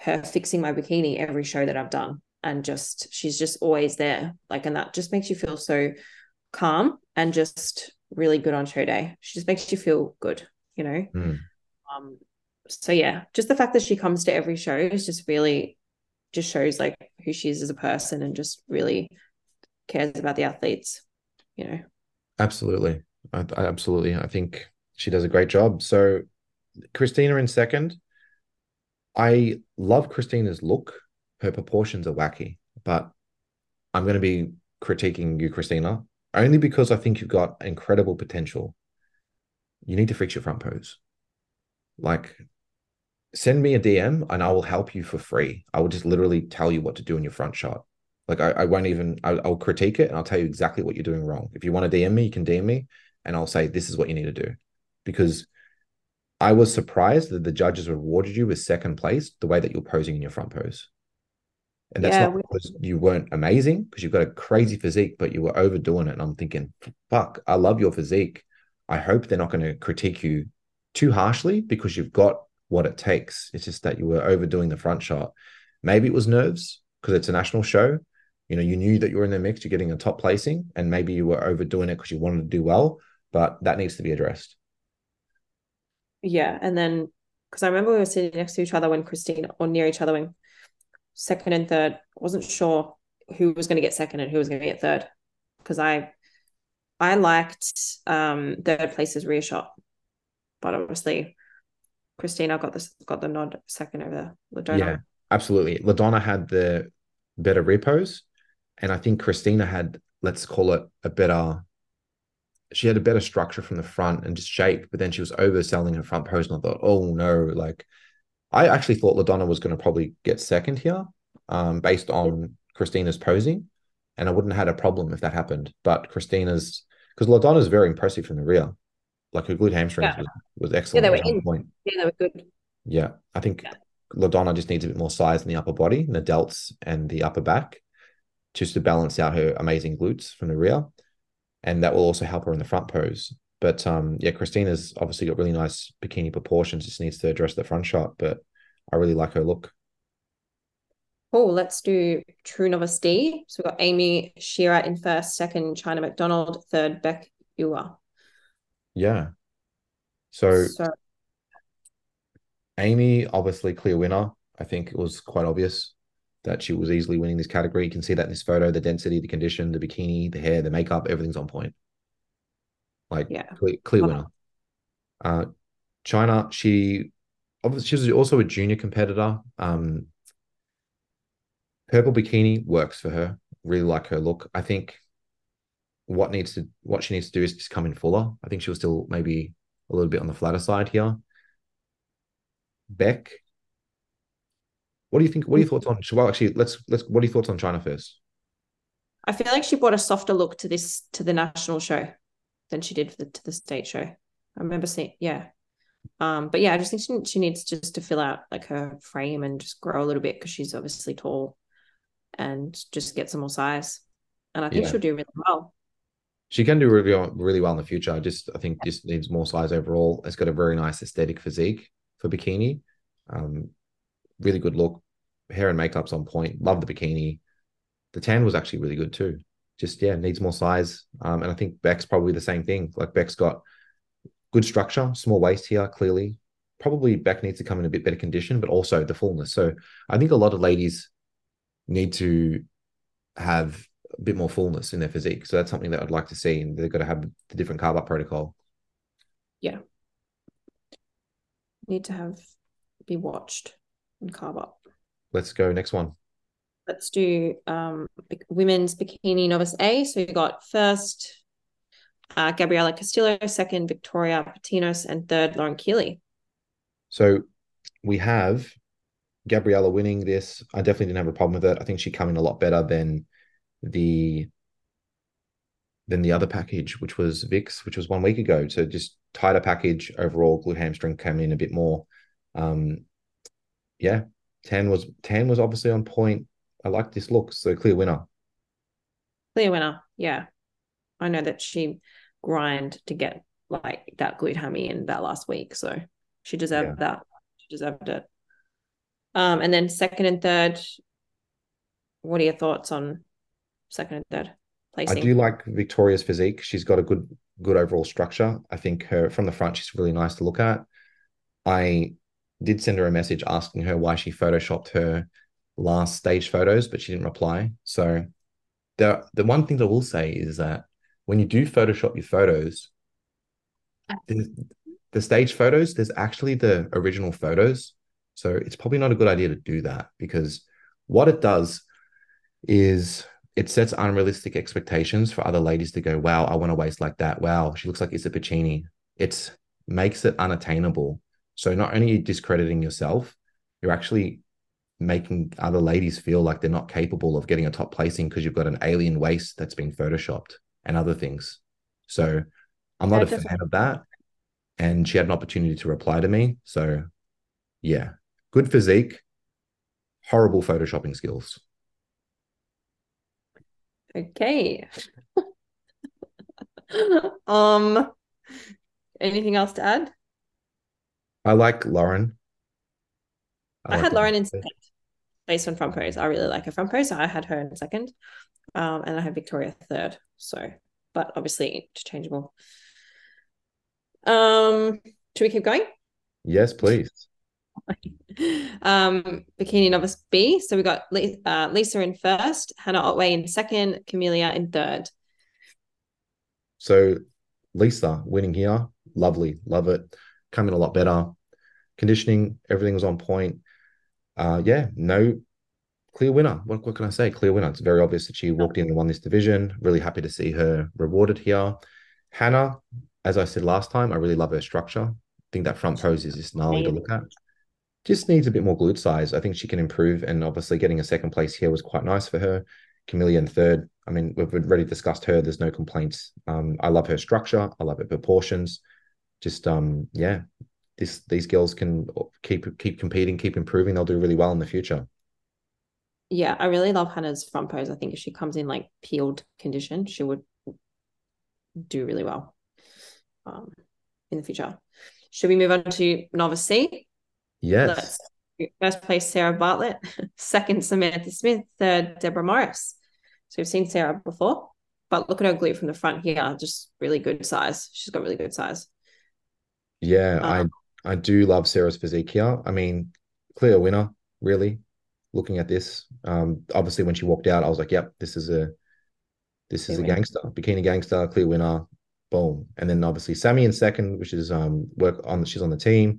her fixing my bikini every show that I've done. And just, she's just always there. Like, and that just makes you feel so calm and just really good on show day. She just makes you feel good, you know? Mm. Um, so yeah, just the fact that she comes to every show is just really just shows like who she is as a person and just really cares about the athletes, you know. Absolutely. I, I absolutely. I think she does a great job. So Christina in second. I love Christina's look. Her proportions are wacky, but I'm going to be critiquing you, Christina, only because I think you've got incredible potential. You need to fix your front pose. Like, send me a DM and I will help you for free. I will just literally tell you what to do in your front shot. Like, I, I won't even, I, I'll critique it and I'll tell you exactly what you're doing wrong. If you want to DM me, you can DM me and I'll say, this is what you need to do. Because I was surprised that the judges rewarded you with second place the way that you're posing in your front pose. And that's yeah, not because you weren't amazing, because you've got a crazy physique, but you were overdoing it. And I'm thinking, fuck, I love your physique. I hope they're not going to critique you too harshly because you've got what it takes. It's just that you were overdoing the front shot. Maybe it was nerves because it's a national show. You know, you knew that you were in the mix, you're getting a top placing, and maybe you were overdoing it because you wanted to do well but that needs to be addressed. Yeah. And then, because I remember we were sitting next to each other when Christine, or near each other when second and third, wasn't sure who was going to get second and who was going to get third. Because I, I liked um, third place's rear shot, but obviously Christina got this got the nod second over Ladonna. Yeah, absolutely. Ladonna had the better rear pose, and I think Christina had let's call it a better she had a better structure from the front and just shape, but then she was overselling her front pose. And I thought, oh no, like I actually thought LaDonna was going to probably get second here, um, based on Christina's posing. And I wouldn't have had a problem if that happened. But Christina's because LaDonna's very impressive from the rear. Like her glute hamstrings yeah. was, was excellent. Yeah, they were in. Point. Yeah, they were good. Yeah. I think yeah. LaDonna just needs a bit more size in the upper body, in the delts and the upper back, just to balance out her amazing glutes from the rear and that will also help her in the front pose. But um, yeah, Christina's obviously got really nice bikini proportions. Just needs to address the front shot, but I really like her look. Oh, let's do True Novice D. So we've got Amy Shearer in first, second China McDonald, third Beck Ua. Yeah. So, so Amy, obviously clear winner. I think it was quite obvious that she was easily winning this category. You can see that in this photo, the density, the condition, the bikini, the hair, the makeup, everything's on point. Like yeah. clear, clear winner. Uh, China, she obviously, she was also a junior competitor. Um, purple bikini works for her. Really like her look. I think what needs to what she needs to do is just come in fuller. I think she was still maybe a little bit on the flatter side here. Beck, what do you think? What are your thoughts on? Well, actually, let's let's. What are your thoughts on China first? I feel like she brought a softer look to this to the national show than she did the, to the state show. I remember seeing, yeah. Um, but yeah, I just think she, she needs just to fill out like her frame and just grow a little bit because she's obviously tall and just get some more size. And I think yeah. she'll do really well. She can do really well, really well in the future. I just I think just needs more size overall. It's got a very nice aesthetic physique for bikini. Um, really good look. Hair and makeup's on point. Love the bikini. The tan was actually really good too. Just yeah, needs more size. Um, and I think Beck's probably the same thing. Like Beck's got good structure, small waist here, clearly. Probably Beck needs to come in a bit better condition, but also the fullness. So I think a lot of ladies need to have a bit more fullness in their physique. So that's something that I'd like to see. And they've got to have the different carb up protocol. Yeah. Need to have be watched and carb up. Let's go next one. Let's do um, women's bikini novice A. So you got first uh, Gabriela Castillo, second Victoria Patinos, and third Lauren Keeley. So we have Gabriella winning this. I definitely didn't have a problem with it. I think she came in a lot better than the than the other package, which was VIX, which was one week ago. So just tighter package overall. Glute hamstring came in a bit more. Um, yeah, tan was tan was obviously on point. I like this look. So clear winner. Clear winner. Yeah, I know that she grind to get like that glute hammy in that last week, so she deserved yeah. that. She deserved it. Um, and then second and third, what are your thoughts on second and third placing? I do like Victoria's physique. She's got a good good overall structure. I think her from the front, she's really nice to look at. I did send her a message asking her why she photoshopped her last stage photos, but she didn't reply. So the the one thing that I will say is that when you do Photoshop your photos, the, the stage photos, there's actually the original photos. So it's probably not a good idea to do that because what it does is it sets unrealistic expectations for other ladies to go, wow, I want a waist like that. Wow, she looks like Elisa Pecini. It makes it unattainable. So not only are you discrediting yourself, you're actually making other ladies feel like they're not capable of getting a top placing because you've got an alien waist that's been photoshopped and other things. So I'm not yeah, a fan of that. And she had an opportunity to reply to me. So yeah, good physique, horrible photoshopping skills. Okay. um anything else to add? I like Lauren. I, I like had Lauren in second based on front pose. I really like her front pose. So I had her in second. Um, and I had Victoria third. So, but obviously interchangeable. Um, should we keep going? Yes, please. um, bikini novice B. So we got uh, Lisa in first, Hannah Otway in second, Camelia in third. So Lisa winning here, lovely, love it. Coming a lot better. Conditioning, everything was on point. Uh, yeah, no clear winner. What, what can I say? Clear winner. It's very obvious that she walked in and won this division. Really happy to see her rewarded here. Hannah, as I said last time, I really love her structure. I think that front pose is just gnarly to look at just needs a bit more glute size. I think she can improve, and obviously getting a second place here was quite nice for her. Camelia in third. I mean, we've already discussed her. There's no complaints. Um, I love her structure. I love her proportions. Just um, yeah, this these girls can keep keep competing, keep improving. They'll do really well in the future. Yeah, I really love Hannah's front pose. I think if she comes in like peeled condition, she would do really well um, in the future. Should we move on to novice C? Yes. First place, Sarah Bartlett. Second, Samantha Smith. Third, Deborah Morris. So we've seen Sarah before, but look at her glute from the front here. Just really good size. She's got really good size. Yeah, um, I I do love Sarah's physique here. I mean, clear winner, really. Looking at this, um, obviously when she walked out, I was like, "Yep, this is a this is a gangster, bikini gangster, clear winner." Boom, and then obviously Sammy in second, which is um work on. She's on the team.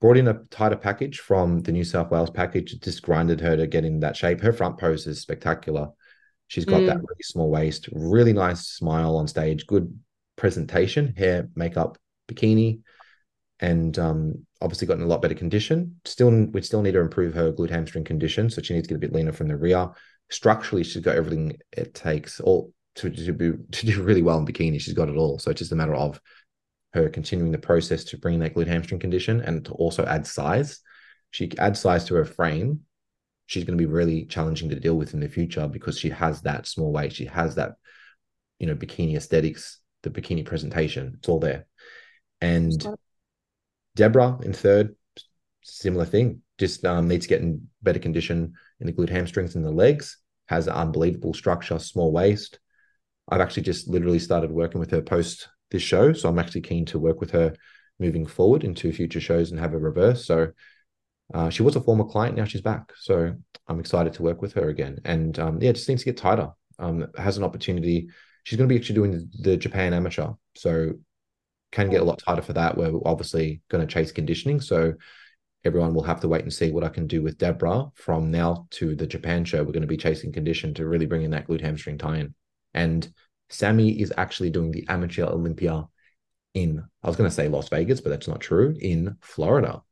Brought in a tighter package from the New South Wales package. It just grinded her to get in that shape. Her front pose is spectacular. She's got mm. that really small waist, really nice smile on stage, good presentation, hair, makeup, bikini, and um, obviously got in a lot better condition. Still, we still need to improve her glute hamstring condition, so she needs to get a bit leaner from the rear. Structurally, she's got everything it takes all to, to, be, to do really well in bikini. She's got it all. So it's just a matter of her continuing the process to bring that glute hamstring condition and to also add size. She adds size to her frame. She's going to be really challenging to deal with in the future because she has that small weight. She has that, you know, bikini aesthetics, the bikini presentation. It's all there. And Deborah in third, similar thing. Just um, needs to get in better condition in the glute hamstrings and the legs. Has an unbelievable structure, small waist. I've actually just literally started working with her post this show. So I'm actually keen to work with her moving forward into future shows and have a reverse. So uh, she was a former client, now she's back. So I'm excited to work with her again. And um, yeah, just needs to get tighter. Um, has an opportunity. She's going to be actually doing the Japan amateur. So can get a lot tighter for that. We're obviously going to chase conditioning. So everyone will have to wait and see what I can do with Deborah from now to the Japan show. We're going to be chasing condition to really bring in that glute hamstring tie in. And Sammy is actually doing the Amateur Olympia in, I was going to say Las Vegas, but that's not true, in Florida.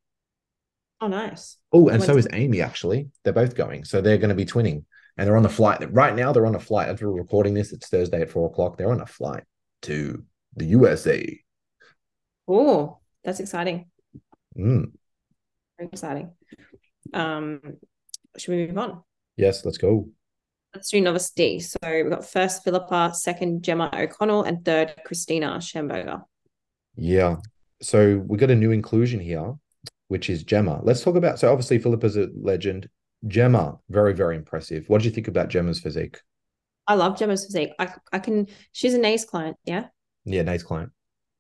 Oh, nice. Oh, and so is Amy, actually. They're both going. So they're going to be twinning. And they're on the flight. Right now, they're on a flight. As we're recording this, it's Thursday at four o'clock. They're on a flight to the USA. Oh, that's exciting. Mm. Very exciting. Um, should we move on? Yes, let's go. Let's do novice D. So we've got first Philippa, second Gemma O'Connell, and third Christina Schamberger. Yeah. So we got a new inclusion here, which is Gemma. Let's talk about. So obviously Philippa's a legend. Gemma, very very impressive. What do you think about Gemma's physique? I love Gemma's physique. I I can. She's a NAES client. Yeah. Yeah, NAES client.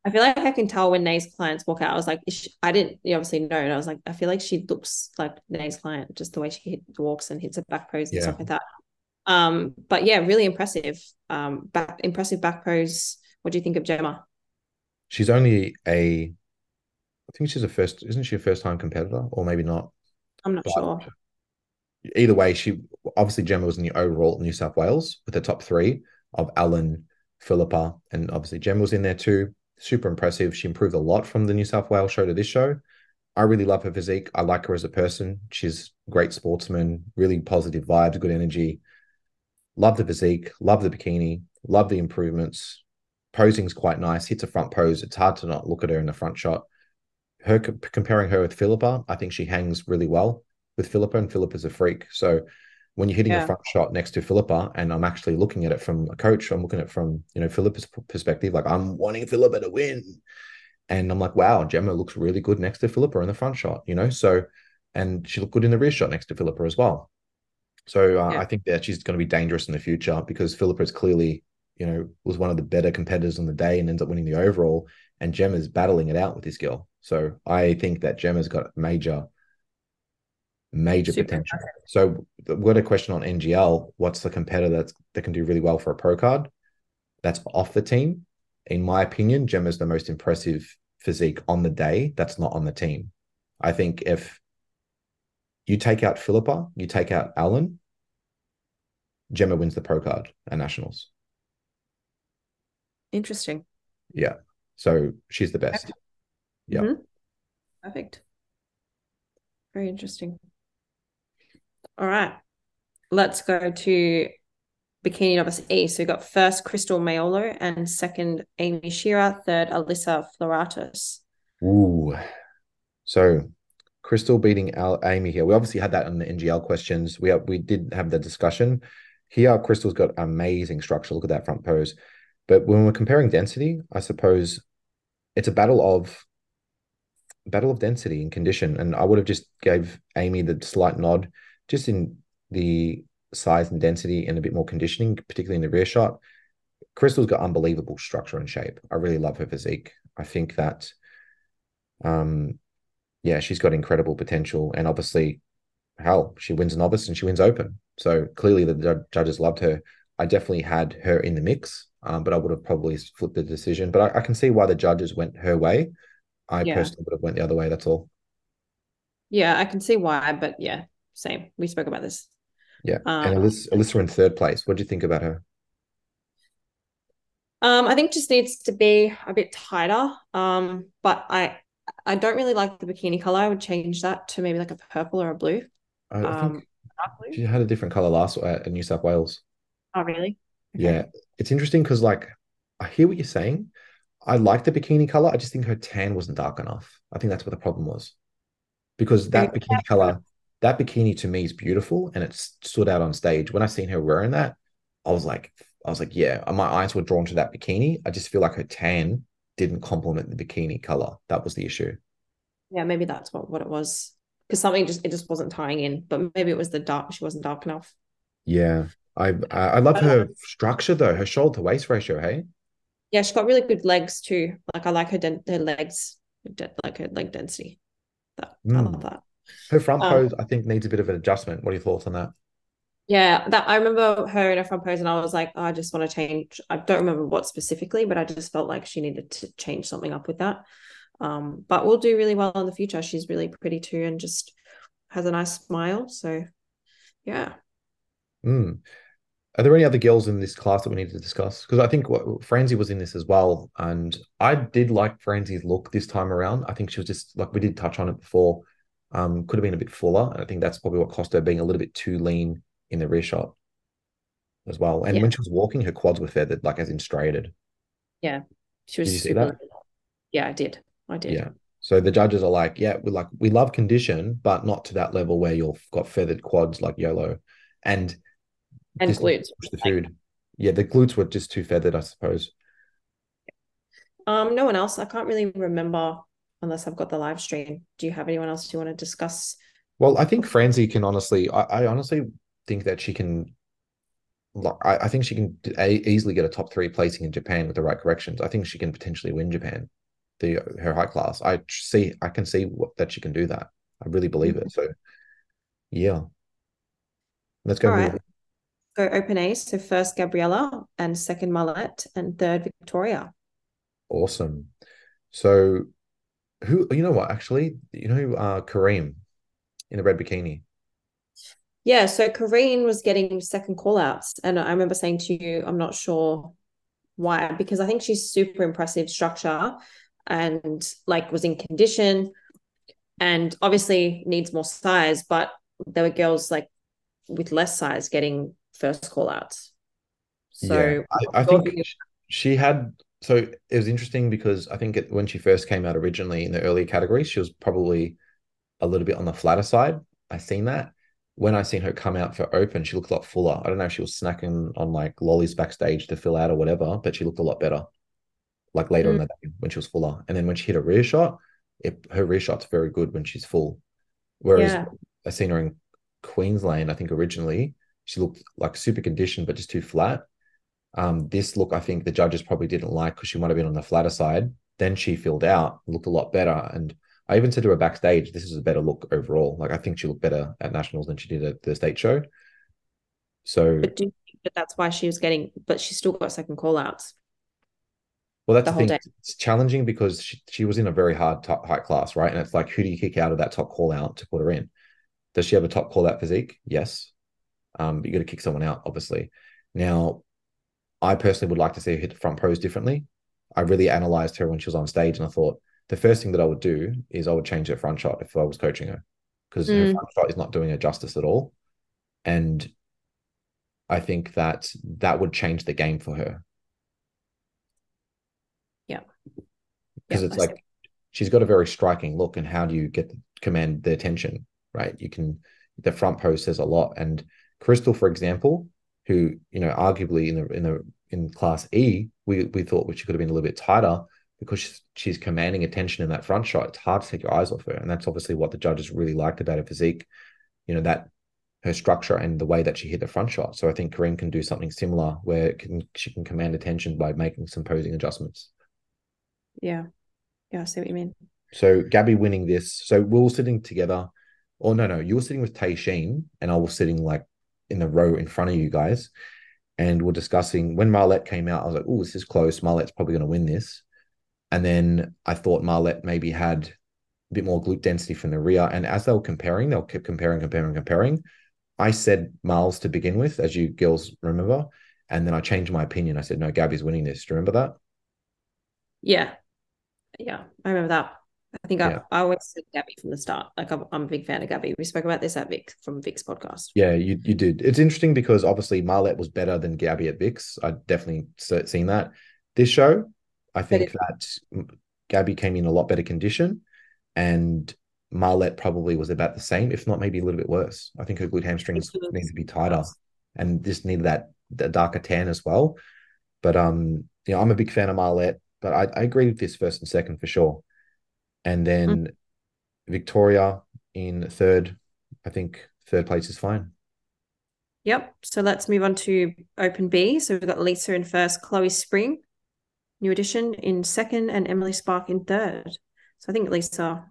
I feel like I can tell when NAES clients walk out. I was like, she, I didn't you obviously know, and I was like, I feel like she looks like NAES client, just the way she hit, walks and hits her back pose and yeah. stuff like that. Um, but yeah, really impressive. Um, back impressive back pose. What do you think of Gemma? She's only a, I think she's a first, isn't she a first time competitor, or maybe not? I'm not but sure. Either way, she obviously Gemma was in the overall New South Wales with the top three of Alan, Philippa, and obviously Gemma was in there too. Super impressive. She improved a lot from the New South Wales show to this show. I really love her physique. I like her as a person. She's a great sportsman, really positive vibes, good energy. Love the physique, love the bikini, love the improvements. Posing's quite nice. Hits a front pose. It's hard to not look at her in the front shot. Her comparing her with Philippa, I think she hangs really well with Philippa, and Philippa's a freak. So when you're hitting yeah. a front shot next to Philippa, and I'm actually looking at it from a coach, I'm looking at it from you know Philippa's perspective. Like I'm wanting Philippa to win, and I'm like, wow, Gemma looks really good next to Philippa in the front shot. You know, so and she looked good in the rear shot next to Philippa as well. So uh, yeah. I think that she's going to be dangerous in the future because Philippa is clearly, you know, was one of the better competitors on the day and ends up winning the overall. And Gemma's battling it out with this girl. So I think that Gemma's got major, major Super potential. So we've got a question on NGL. What's the competitor that's, that can do really well for a pro card? That's off the team. In my opinion, Gemma's the most impressive physique on the day that's not on the team. I think if you take out Philippa, you take out Alan, Gemma wins the pro card at nationals. Interesting. Yeah. So she's the best. Yeah. Mm-hmm. Perfect. Very interesting. All right. Let's go to Bikini Novice E. So we got first Crystal Mayolo and second Amy Shearer, third Alyssa Floratus. Ooh. So Crystal beating Al- Amy here. We obviously had that on the NGL questions. We have, we did have the discussion. Here, Crystal's got amazing structure. Look at that front pose. But when we're comparing density, I suppose it's a battle of battle of density and condition. And I would have just gave Amy the slight nod just in the size and density and a bit more conditioning, particularly in the rear shot. Crystal's got unbelievable structure and shape. I really love her physique. I think that um yeah, she's got incredible potential. And obviously, hell, she wins novice and she wins open. So clearly the judges loved her. I definitely had her in the mix, um, but I would have probably flipped the decision. But I, I, can see why the judges went her way. I yeah. personally would have went the other way. That's all. Yeah, I can see why, but yeah, same. We spoke about this. Yeah. Um, and Alyssa, Alyssa in third place. What do you think about her? Um, I think just needs to be a bit tighter. Um, but I I don't really like the bikini color. I would change that to maybe like a purple or a blue. I, I Um, blue. she had a different color last at New South Wales. Oh, really? Okay. Yeah. It's interesting because like I hear what you're saying. I like the bikini color. I just think her tan wasn't dark enough. I think that's what the problem was. Because that Okay. bikini color, that bikini to me is beautiful and it stood out on stage. When I seen her wearing that, I was like, I was like, yeah, my eyes were drawn to that bikini. I just feel like her tan didn't complement the bikini color. That was the issue. Yeah, maybe that's what, what it was. Because something just it just wasn't tying in. But maybe it was the dark, she wasn't dark enough. Yeah. I I, I love her structure though, her shoulder to waist ratio, hey? Yeah, she's got really good legs too. Like I like her den- her legs, like her leg density. That I Mm. love that. Her front Um, pose, I think, needs a bit of an adjustment. What are your thoughts on that? Yeah, that I remember her in a front pose, and I was like, "Oh, I just want to change. I don't remember what specifically, but I just felt like she needed to change something up with that. Um, but we'll do really well in the future. She's really pretty too, and just has a nice smile. So, yeah, Mm. Are there any other girls in this class that we need to discuss? Because I think what Franzi was in this as well, and I did like Franzi's look this time around. I think she was just like we did touch on it before. Um, could have been a bit fuller, and I think that's probably what cost her being a little bit too lean in the rear shot as well. And Yeah. when she was walking, her quads were feathered, like as in striated. yeah, she was Did you see super. that? Yeah, I did. I did. Yeah. So the judges are like, yeah, we like we love condition, but not to that level where you've got feathered quads like YOLO, and and glutes. the food. Yeah, the glutes were just too feathered, I suppose. Um, no one else. I can't really remember unless I've got the live stream. Do you have anyone else you want to discuss? Well, I think Franzi can honestly, I, I honestly think that she can, I, I think she can a, easily get a top three placing in Japan with the right corrections. I think she can potentially win Japan, the her high class. I see, I can see what, that she can do that. I really believe it. So, yeah, let's go. All right. Go open Ace. So first Gabriella and second Marlette and third Victoria. Awesome. So, who you know what? Actually, you know uh Kareem in the red bikini. Yeah, so Kareen was getting second call outs. And I remember saying to you, I'm not sure why, because I think she's super impressive structure and like was in condition and obviously needs more size, but there were girls like with less size getting first call outs. So yeah, I, I think she had. So it was interesting because I think it, when she first came out originally in the earlier categories, she was probably a little bit on the flatter side. I seen that. When I seen her come out for open, she looked a lot fuller. I don't know if she was snacking on like lollies backstage to fill out or whatever, but she looked a lot better. Like later in Mm. the day when she was fuller, and then when she hit a rear shot, it, her rear shot's very good when she's full. Whereas Yeah. I seen her in Queensland, I think originally she looked like super conditioned, but just too flat. Um, this look, I think the judges probably didn't like because she might have been on the flatter side. Then she filled out, looked a lot better. And I even said to her backstage, this is a better look overall. Like I think she looked better at nationals than she did at the state show. So but do you think that that's why she was getting, but she still got second call outs. well, that's the the, whole thing. day. It's challenging because she, she was in a very hard top height class, right? And it's like, who do you kick out of that top call out to put her in? Does she have a top call out physique? Yes. Um, but you got to kick someone out, obviously. Now, I personally would like to see her hit the front pose differently. I really analyzed her when she was on stage, and I thought the first thing that I would do is I would change her front shot if I was coaching her because her Mm. front shot is not doing her justice at all. And I think that that would change the game for her Yeah. because Yeah, it's I see. like she's got a very striking look, and how do you get command the attention? Right, you can the front pose says a lot. And Crystal, for example, who you know arguably in the in the in class E, we we thought she could have been a little bit tighter because she's, she's commanding attention in that front shot. It's hard to take your eyes off her, and that's obviously what the judges really liked about her physique. You know that her structure and the way that she hit the front shot. So I think Kareem can do something similar where can she can command attention by making some posing adjustments. Yeah. Yeah, I see what you mean. So Gabby winning this. So we were sitting together. Or no, no, you were sitting with Tay Sheen, and I was sitting like in the row in front of you guys. And we're discussing when Marlette came out, I was like, oh, this is close. Marlette's probably going to win this. And then I thought Marlette maybe had a bit more glute density from the rear. And as they were comparing, they'll keep comparing, comparing, comparing. I said Miles to begin with, as you girls remember. And then I changed my opinion. I said, no, Gabby's winning this. Do you remember that? Yeah. Yeah. I remember that. I think yeah. I, I always said Gabby from the start. Like I'm, I'm, a big fan of Gabby. We spoke about this at Vic from Vic's podcast. Yeah, you you did. It's interesting because obviously Marlette was better than Gabby at Vic's. I definitely seen that. This show, I think that Gabby came in a lot better condition, and Marlette probably was about the same, if not maybe a little bit worse. I think her glute hamstrings need to be tighter, and just needed that, that darker tan as well. But um, you know, I'm a big fan of Marlette, but I, I agree with this first and second for sure. And then mm. Victoria in third. I think third place is fine. Yep. So let's move on to Open B. So we've got Lisa in first, Chloe Spring, new addition in second, and Emily Spark in third. So I think Lisa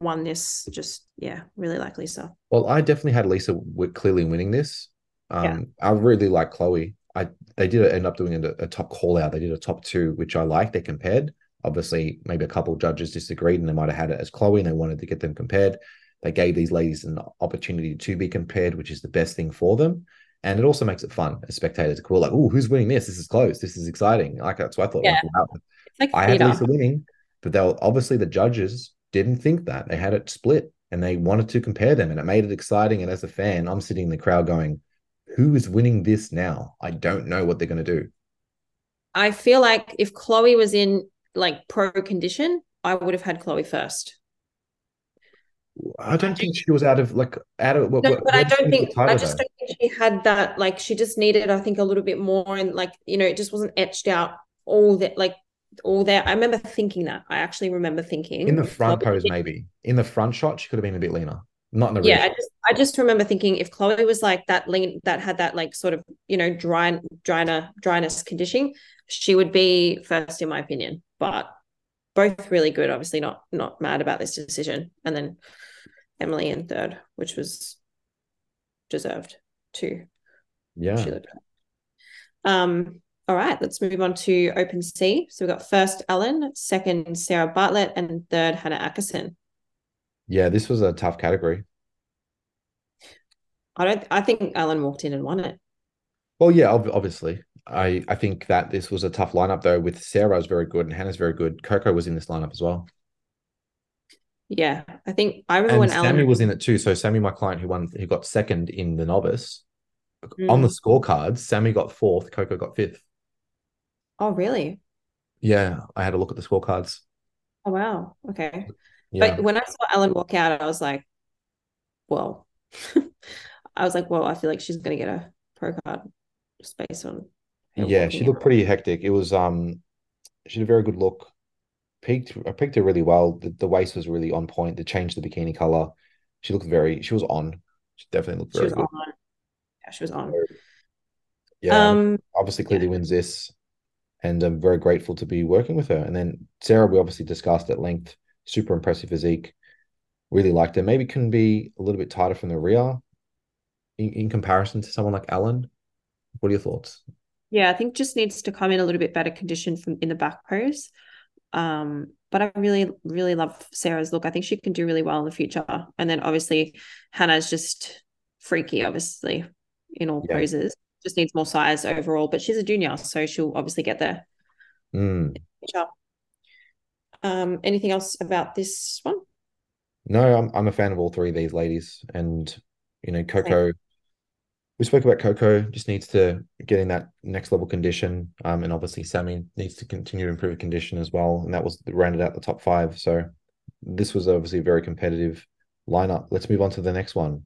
won this. Just yeah, really like Lisa. Well, I definitely had Lisa clearly winning this. Um, yeah. I really like Chloe. I they did end up doing a, a top call out. They did a top two, which I like. They compared. Obviously, maybe a couple judges disagreed and they might have had it as Chloe and they wanted to get them compared. They gave these ladies an opportunity to be compared, which is the best thing for them. And it also makes it fun as spectators. Cool, like, oh, who's winning this? This is close. This is exciting. Like that's what I thought. Yeah. Like, I had Lisa winning, but they were obviously the judges didn't think that. They had it split and they wanted to compare them, and it made it exciting. And as a fan, I'm sitting in the crowd going, "Who is winning this now? I don't know what they're going to do." I feel like if Chloe was in like pro condition, I would have had Chloe first. I don't think she was out of like out of. What, no, but I don't think I just though? don't think she had that. Like she just needed, I think, a little bit more, and like you know, it just wasn't etched out all that like all that. I remember thinking that. I actually remember thinking in the front Chloe pose, maybe in the front shot, she could have been a bit leaner. Not in the yeah. I just I just remember thinking if Chloe was like that lean, that had that like sort of you know dry dryness dryness conditioning, she would be first in my opinion but both really good. Obviously, not not mad about this decision. And then Emily in third, which was deserved too. Yeah. Um. All right, let's move on to Open C. So we've got first Ellen, second Sarah Bartlett, and third Hannah Ackerson. Yeah, this was a tough category. I don't. I think Ellen walked in and won it. Well, yeah, obviously. I I think that this was a tough lineup though. With Sarah's very good and Hannah's very good. Coco was in this lineup as well. Yeah, I think I remember and when Sammy Alan... was in it too. So Sammy, my client, who won, who got second in the novice, mm. on the scorecards, Sammy got fourth, Coco got fifth. Oh, really? Yeah, I had a look at the scorecards. Oh wow. Okay. Yeah. But when I saw Ellen walk out, I was like, "Well," I was like, "Well, I feel like she's going to get a pro card based on yeah, she looked pretty hectic. It was um, she had a very good look. Peaked, I picked her really well. The, the waist was really on point. They changed the bikini color. She looked very. She was on. She definitely looked very good. On. Yeah, she was on. Yeah, um, obviously, clearly yeah. wins this, and I'm very grateful to be working with her. And then Sarah, we obviously discussed at length. Super impressive physique. Really liked her. Maybe can be a little bit tighter from the rear in, in comparison to someone like Ellen. What are your thoughts? Yeah, I think just needs to come in a little bit better condition from in the back pose. Um, but I really, really love Sarah's look. I think she can do really well in the future. And then obviously Hannah's just freaky, obviously, in all yeah. poses. Just needs more size overall, but she's a junior, so she'll obviously get there. Mm. Um, anything else about this one? No, I'm I'm a fan of all three of these ladies, and you know, Coco we spoke about Coco just needs to get in that next level condition. Um, and obviously Sammy needs to continue to improve condition as well. And that was rounded out the top five. So this was obviously a very competitive lineup. Let's move on to the next one.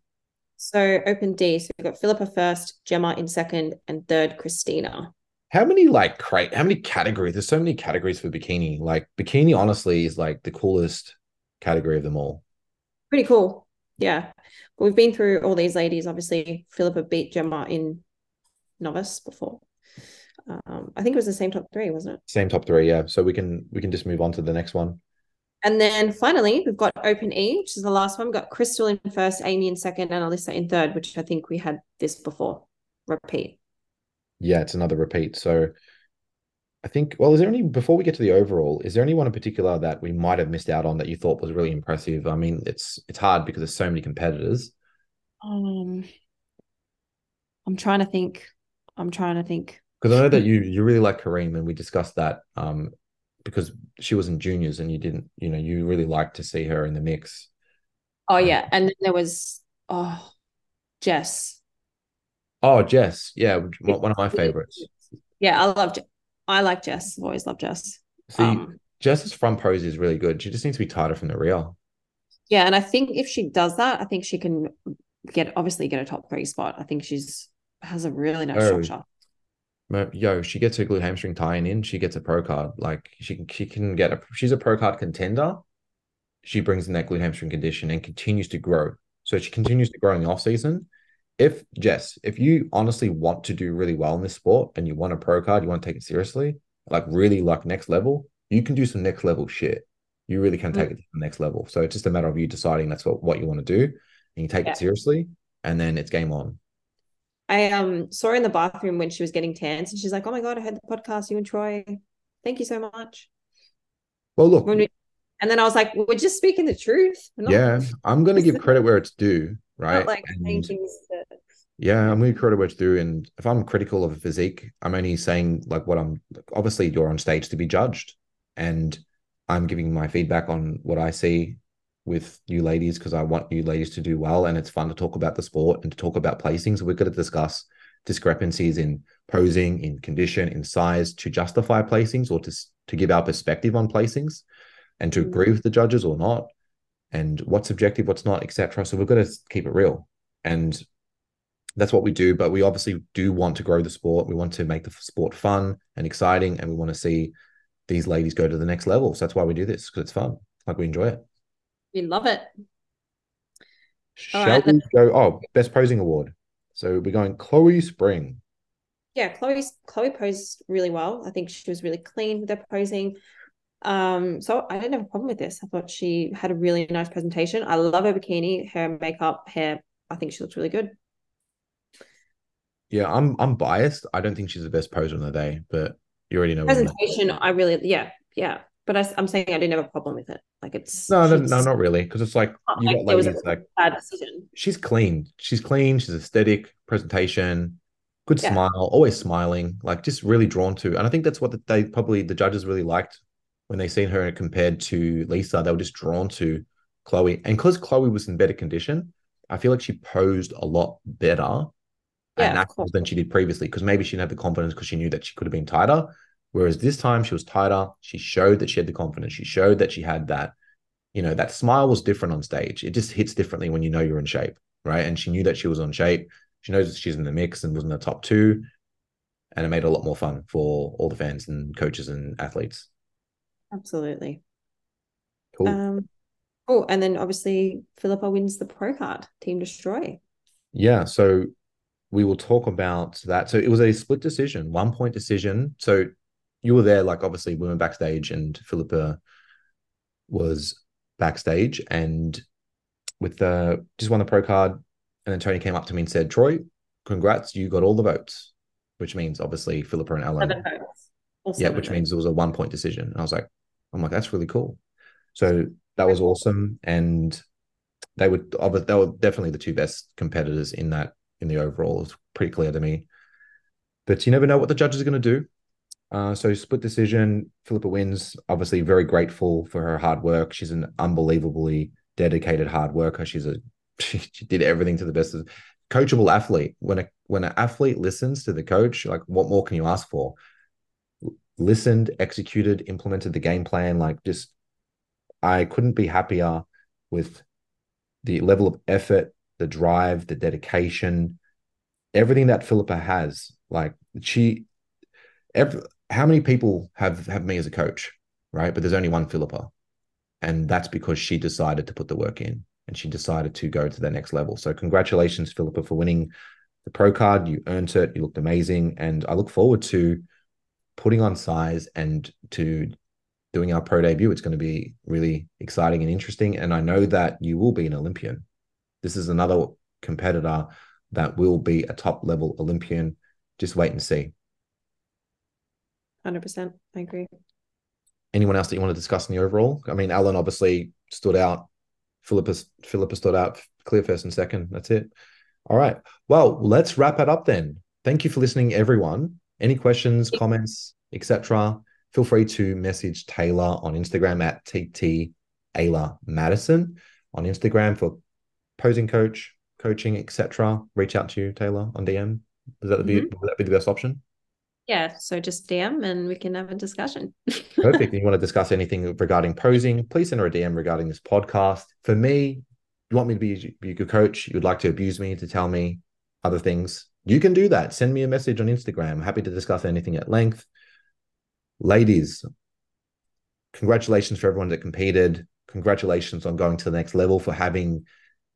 So open D. So we've got Philippa first, Gemma in second, and third, Christina. How many like crate? How many categories? There's so many categories for bikini. Like bikini, honestly, is like the coolest category of them all. Pretty cool. Yeah. But we've been through all these ladies. Obviously, Philippa beat Gemma in novice before. Um, I think it was the same top three, wasn't it? Same top three, yeah. So we can we can just move on to the next one. And then finally, we've got Open E, which is the last one. We've got Crystal in first, Amy in second, and Alyssa in third, which I think we had this before. Repeat. Yeah, it's another repeat. So I think, well, is there any, before we get to the overall, is there anyone in particular that we might have missed out on that you thought was really impressive? I mean, it's it's hard because there's so many competitors. Um, I'm trying to think. I'm trying to think. Because I know that you you really like Kareem, and we discussed that um because she was in juniors, and you didn't, you know, you really liked to see her in the mix. Oh yeah, and then there was oh Jess. Oh, Jess, yeah, one of my favorites. Yeah, I love. I like Jess. I've always loved Jess. See, um, Jess's front pose is really good. She just needs to be tighter from the rear. Yeah, and I think if she does that, I think she can get obviously get a top three spot. I think she's has a really nice oh, structure. Yo, she gets her glute hamstring tying in in, she gets a pro card. Like she can, she can get a she's a pro card contender. She brings in that glute hamstring condition and continues to grow. So she continues to grow in the off season. If Jess, if you honestly want to do really well in this sport and you want a pro card, you want to take it seriously, like really like next level, you can do some next level shit. You really can take mm. it to the next level. So it's just a matter of you deciding that's what, what you want to do and you take yeah. it seriously and then it's game on. I um saw her in the bathroom when she was getting tans and she's like, Oh my god, I heard the podcast, you and Troy. Thank you so much. Well look we, and then I was like, We're just speaking the truth. yeah, I'm gonna give credit where it's due, right? like and, yeah, I'm gonna credit where it's due. And if I'm critical of a physique, I'm only saying like what I'm obviously you're on stage to be judged. And I'm giving my feedback on what I see with you ladies because I want you ladies to do well and it's fun to talk about the sport and to talk about placing. So we're going to discuss discrepancies in posing, in condition, in size to justify placings or to, to give our perspective on placings and to mm. agree with the judges or not and what's objective, what's not, etc. So we've got to keep it real. And that's what we do. But we obviously do want to grow the sport. We want to make the sport fun and exciting, and we want to see these ladies go to the next level. So that's why we do this because it's fun. Like we enjoy it. We love it. Shall right, we go? Oh, best posing award. So we're going Chloe Spring. Yeah, Chloe Chloe posed really well. I think she was really clean with her posing. Um, so I didn't have a problem with this. I thought she had a really nice presentation. I love her bikini, her makeup, hair. I think she looks really good. Yeah, I'm I'm biased. I don't think she's the best poser on the day, but you already know. Presentation, I really, yeah, yeah but I, am saying I didn't have a problem with it. Like it's no, no, no, not really, because it's like you like, got ladies like bad decision. She's clean. She's clean. She's aesthetic, presentation, good yeah. smile, always smiling, like just really drawn to. And I think that's what the, they probably the judges really liked when they seen her compared to Lisa. They were just drawn to Chloe, and because Chloe was in better condition, I feel like she posed a lot better yeah, than she did previously. Because maybe she didn't have the confidence because she knew that she could have been tighter. Whereas this time she was tighter. She showed that she had the confidence. She showed that she had that, you know, that smile was different on stage. It just hits differently when you know you're in shape, right? And she knew that she was on shape. She knows that she's in the mix and was in the top two. And it made it a lot more fun for all the fans and coaches and athletes. Absolutely. Cool. Um, oh, and then obviously Philippa wins the pro card, Team Destroy. Yeah. So we will talk about that. So it was a split decision, one point decision. So you were there, like obviously we went backstage and Philippa was backstage and with the just won the pro card. And then Tony came up to me and said, Troy, congrats, you got all the votes, which means obviously Philippa and Ellen. Yeah, which votes. means it was a one point decision. And I was like, I'm like, that's really cool. So that was awesome. And they would they were definitely the two best competitors in that in the overall. It's pretty clear to me. But you never know what the judges are going to do. Uh, so split decision. Philippa wins. Obviously, very grateful for her hard work. She's an unbelievably dedicated hard worker. She's a she, she did everything to the best of coachable athlete. When a when an athlete listens to the coach, like what more can you ask for? Listened, executed, implemented the game plan. Like just, I couldn't be happier with the level of effort, the drive, the dedication, everything that Philippa has. Like she, every, how many people have have me as a coach, right? But there's only one Philippa, and that's because she decided to put the work in and she decided to go to the next level. So congratulations, Philippa, for winning the pro card. You earned it. You looked amazing, and I look forward to putting on size and to doing our pro debut. It's going to be really exciting and interesting, and I know that you will be an Olympian. This is another competitor that will be a top level Olympian. Just wait and see. 100%. I agree. Anyone else that you want to discuss in the overall? I mean, Ellen obviously stood out. Philippa, Philippa stood out clear first and second. That's it. All right. Well, let's wrap it up then. Thank you for listening, everyone. Any questions, comments, etc. Feel free to message Taylor on Instagram at TT Madison on Instagram for posing coach, coaching, etc. Reach out to you, Taylor, on DM. Is that, mm-hmm. would that be the best option? Yeah, so just DM and we can have a discussion. Perfect. If you want to discuss anything regarding posing, please send her a DM regarding this podcast. For me, you want me to be, be a good coach, you would like to abuse me to tell me other things, you can do that. Send me a message on Instagram. Happy to discuss anything at length. Ladies, congratulations for everyone that competed. Congratulations on going to the next level for having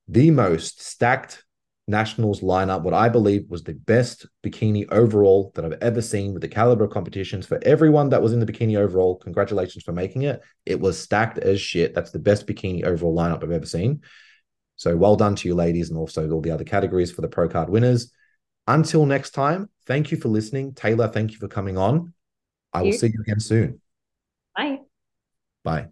the most stacked nationals lineup, what I believe was the best bikini overall that I've ever seen with the caliber of competitions. For everyone that was in the bikini overall, congratulations for making it. It was stacked as shit. That's the best bikini overall lineup I've ever seen. So well done to you, ladies, and also all the other categories for the pro card winners. Until next time, thank you for listening. Taylor, thank you for coming on. I will see you again soon. Bye. Bye.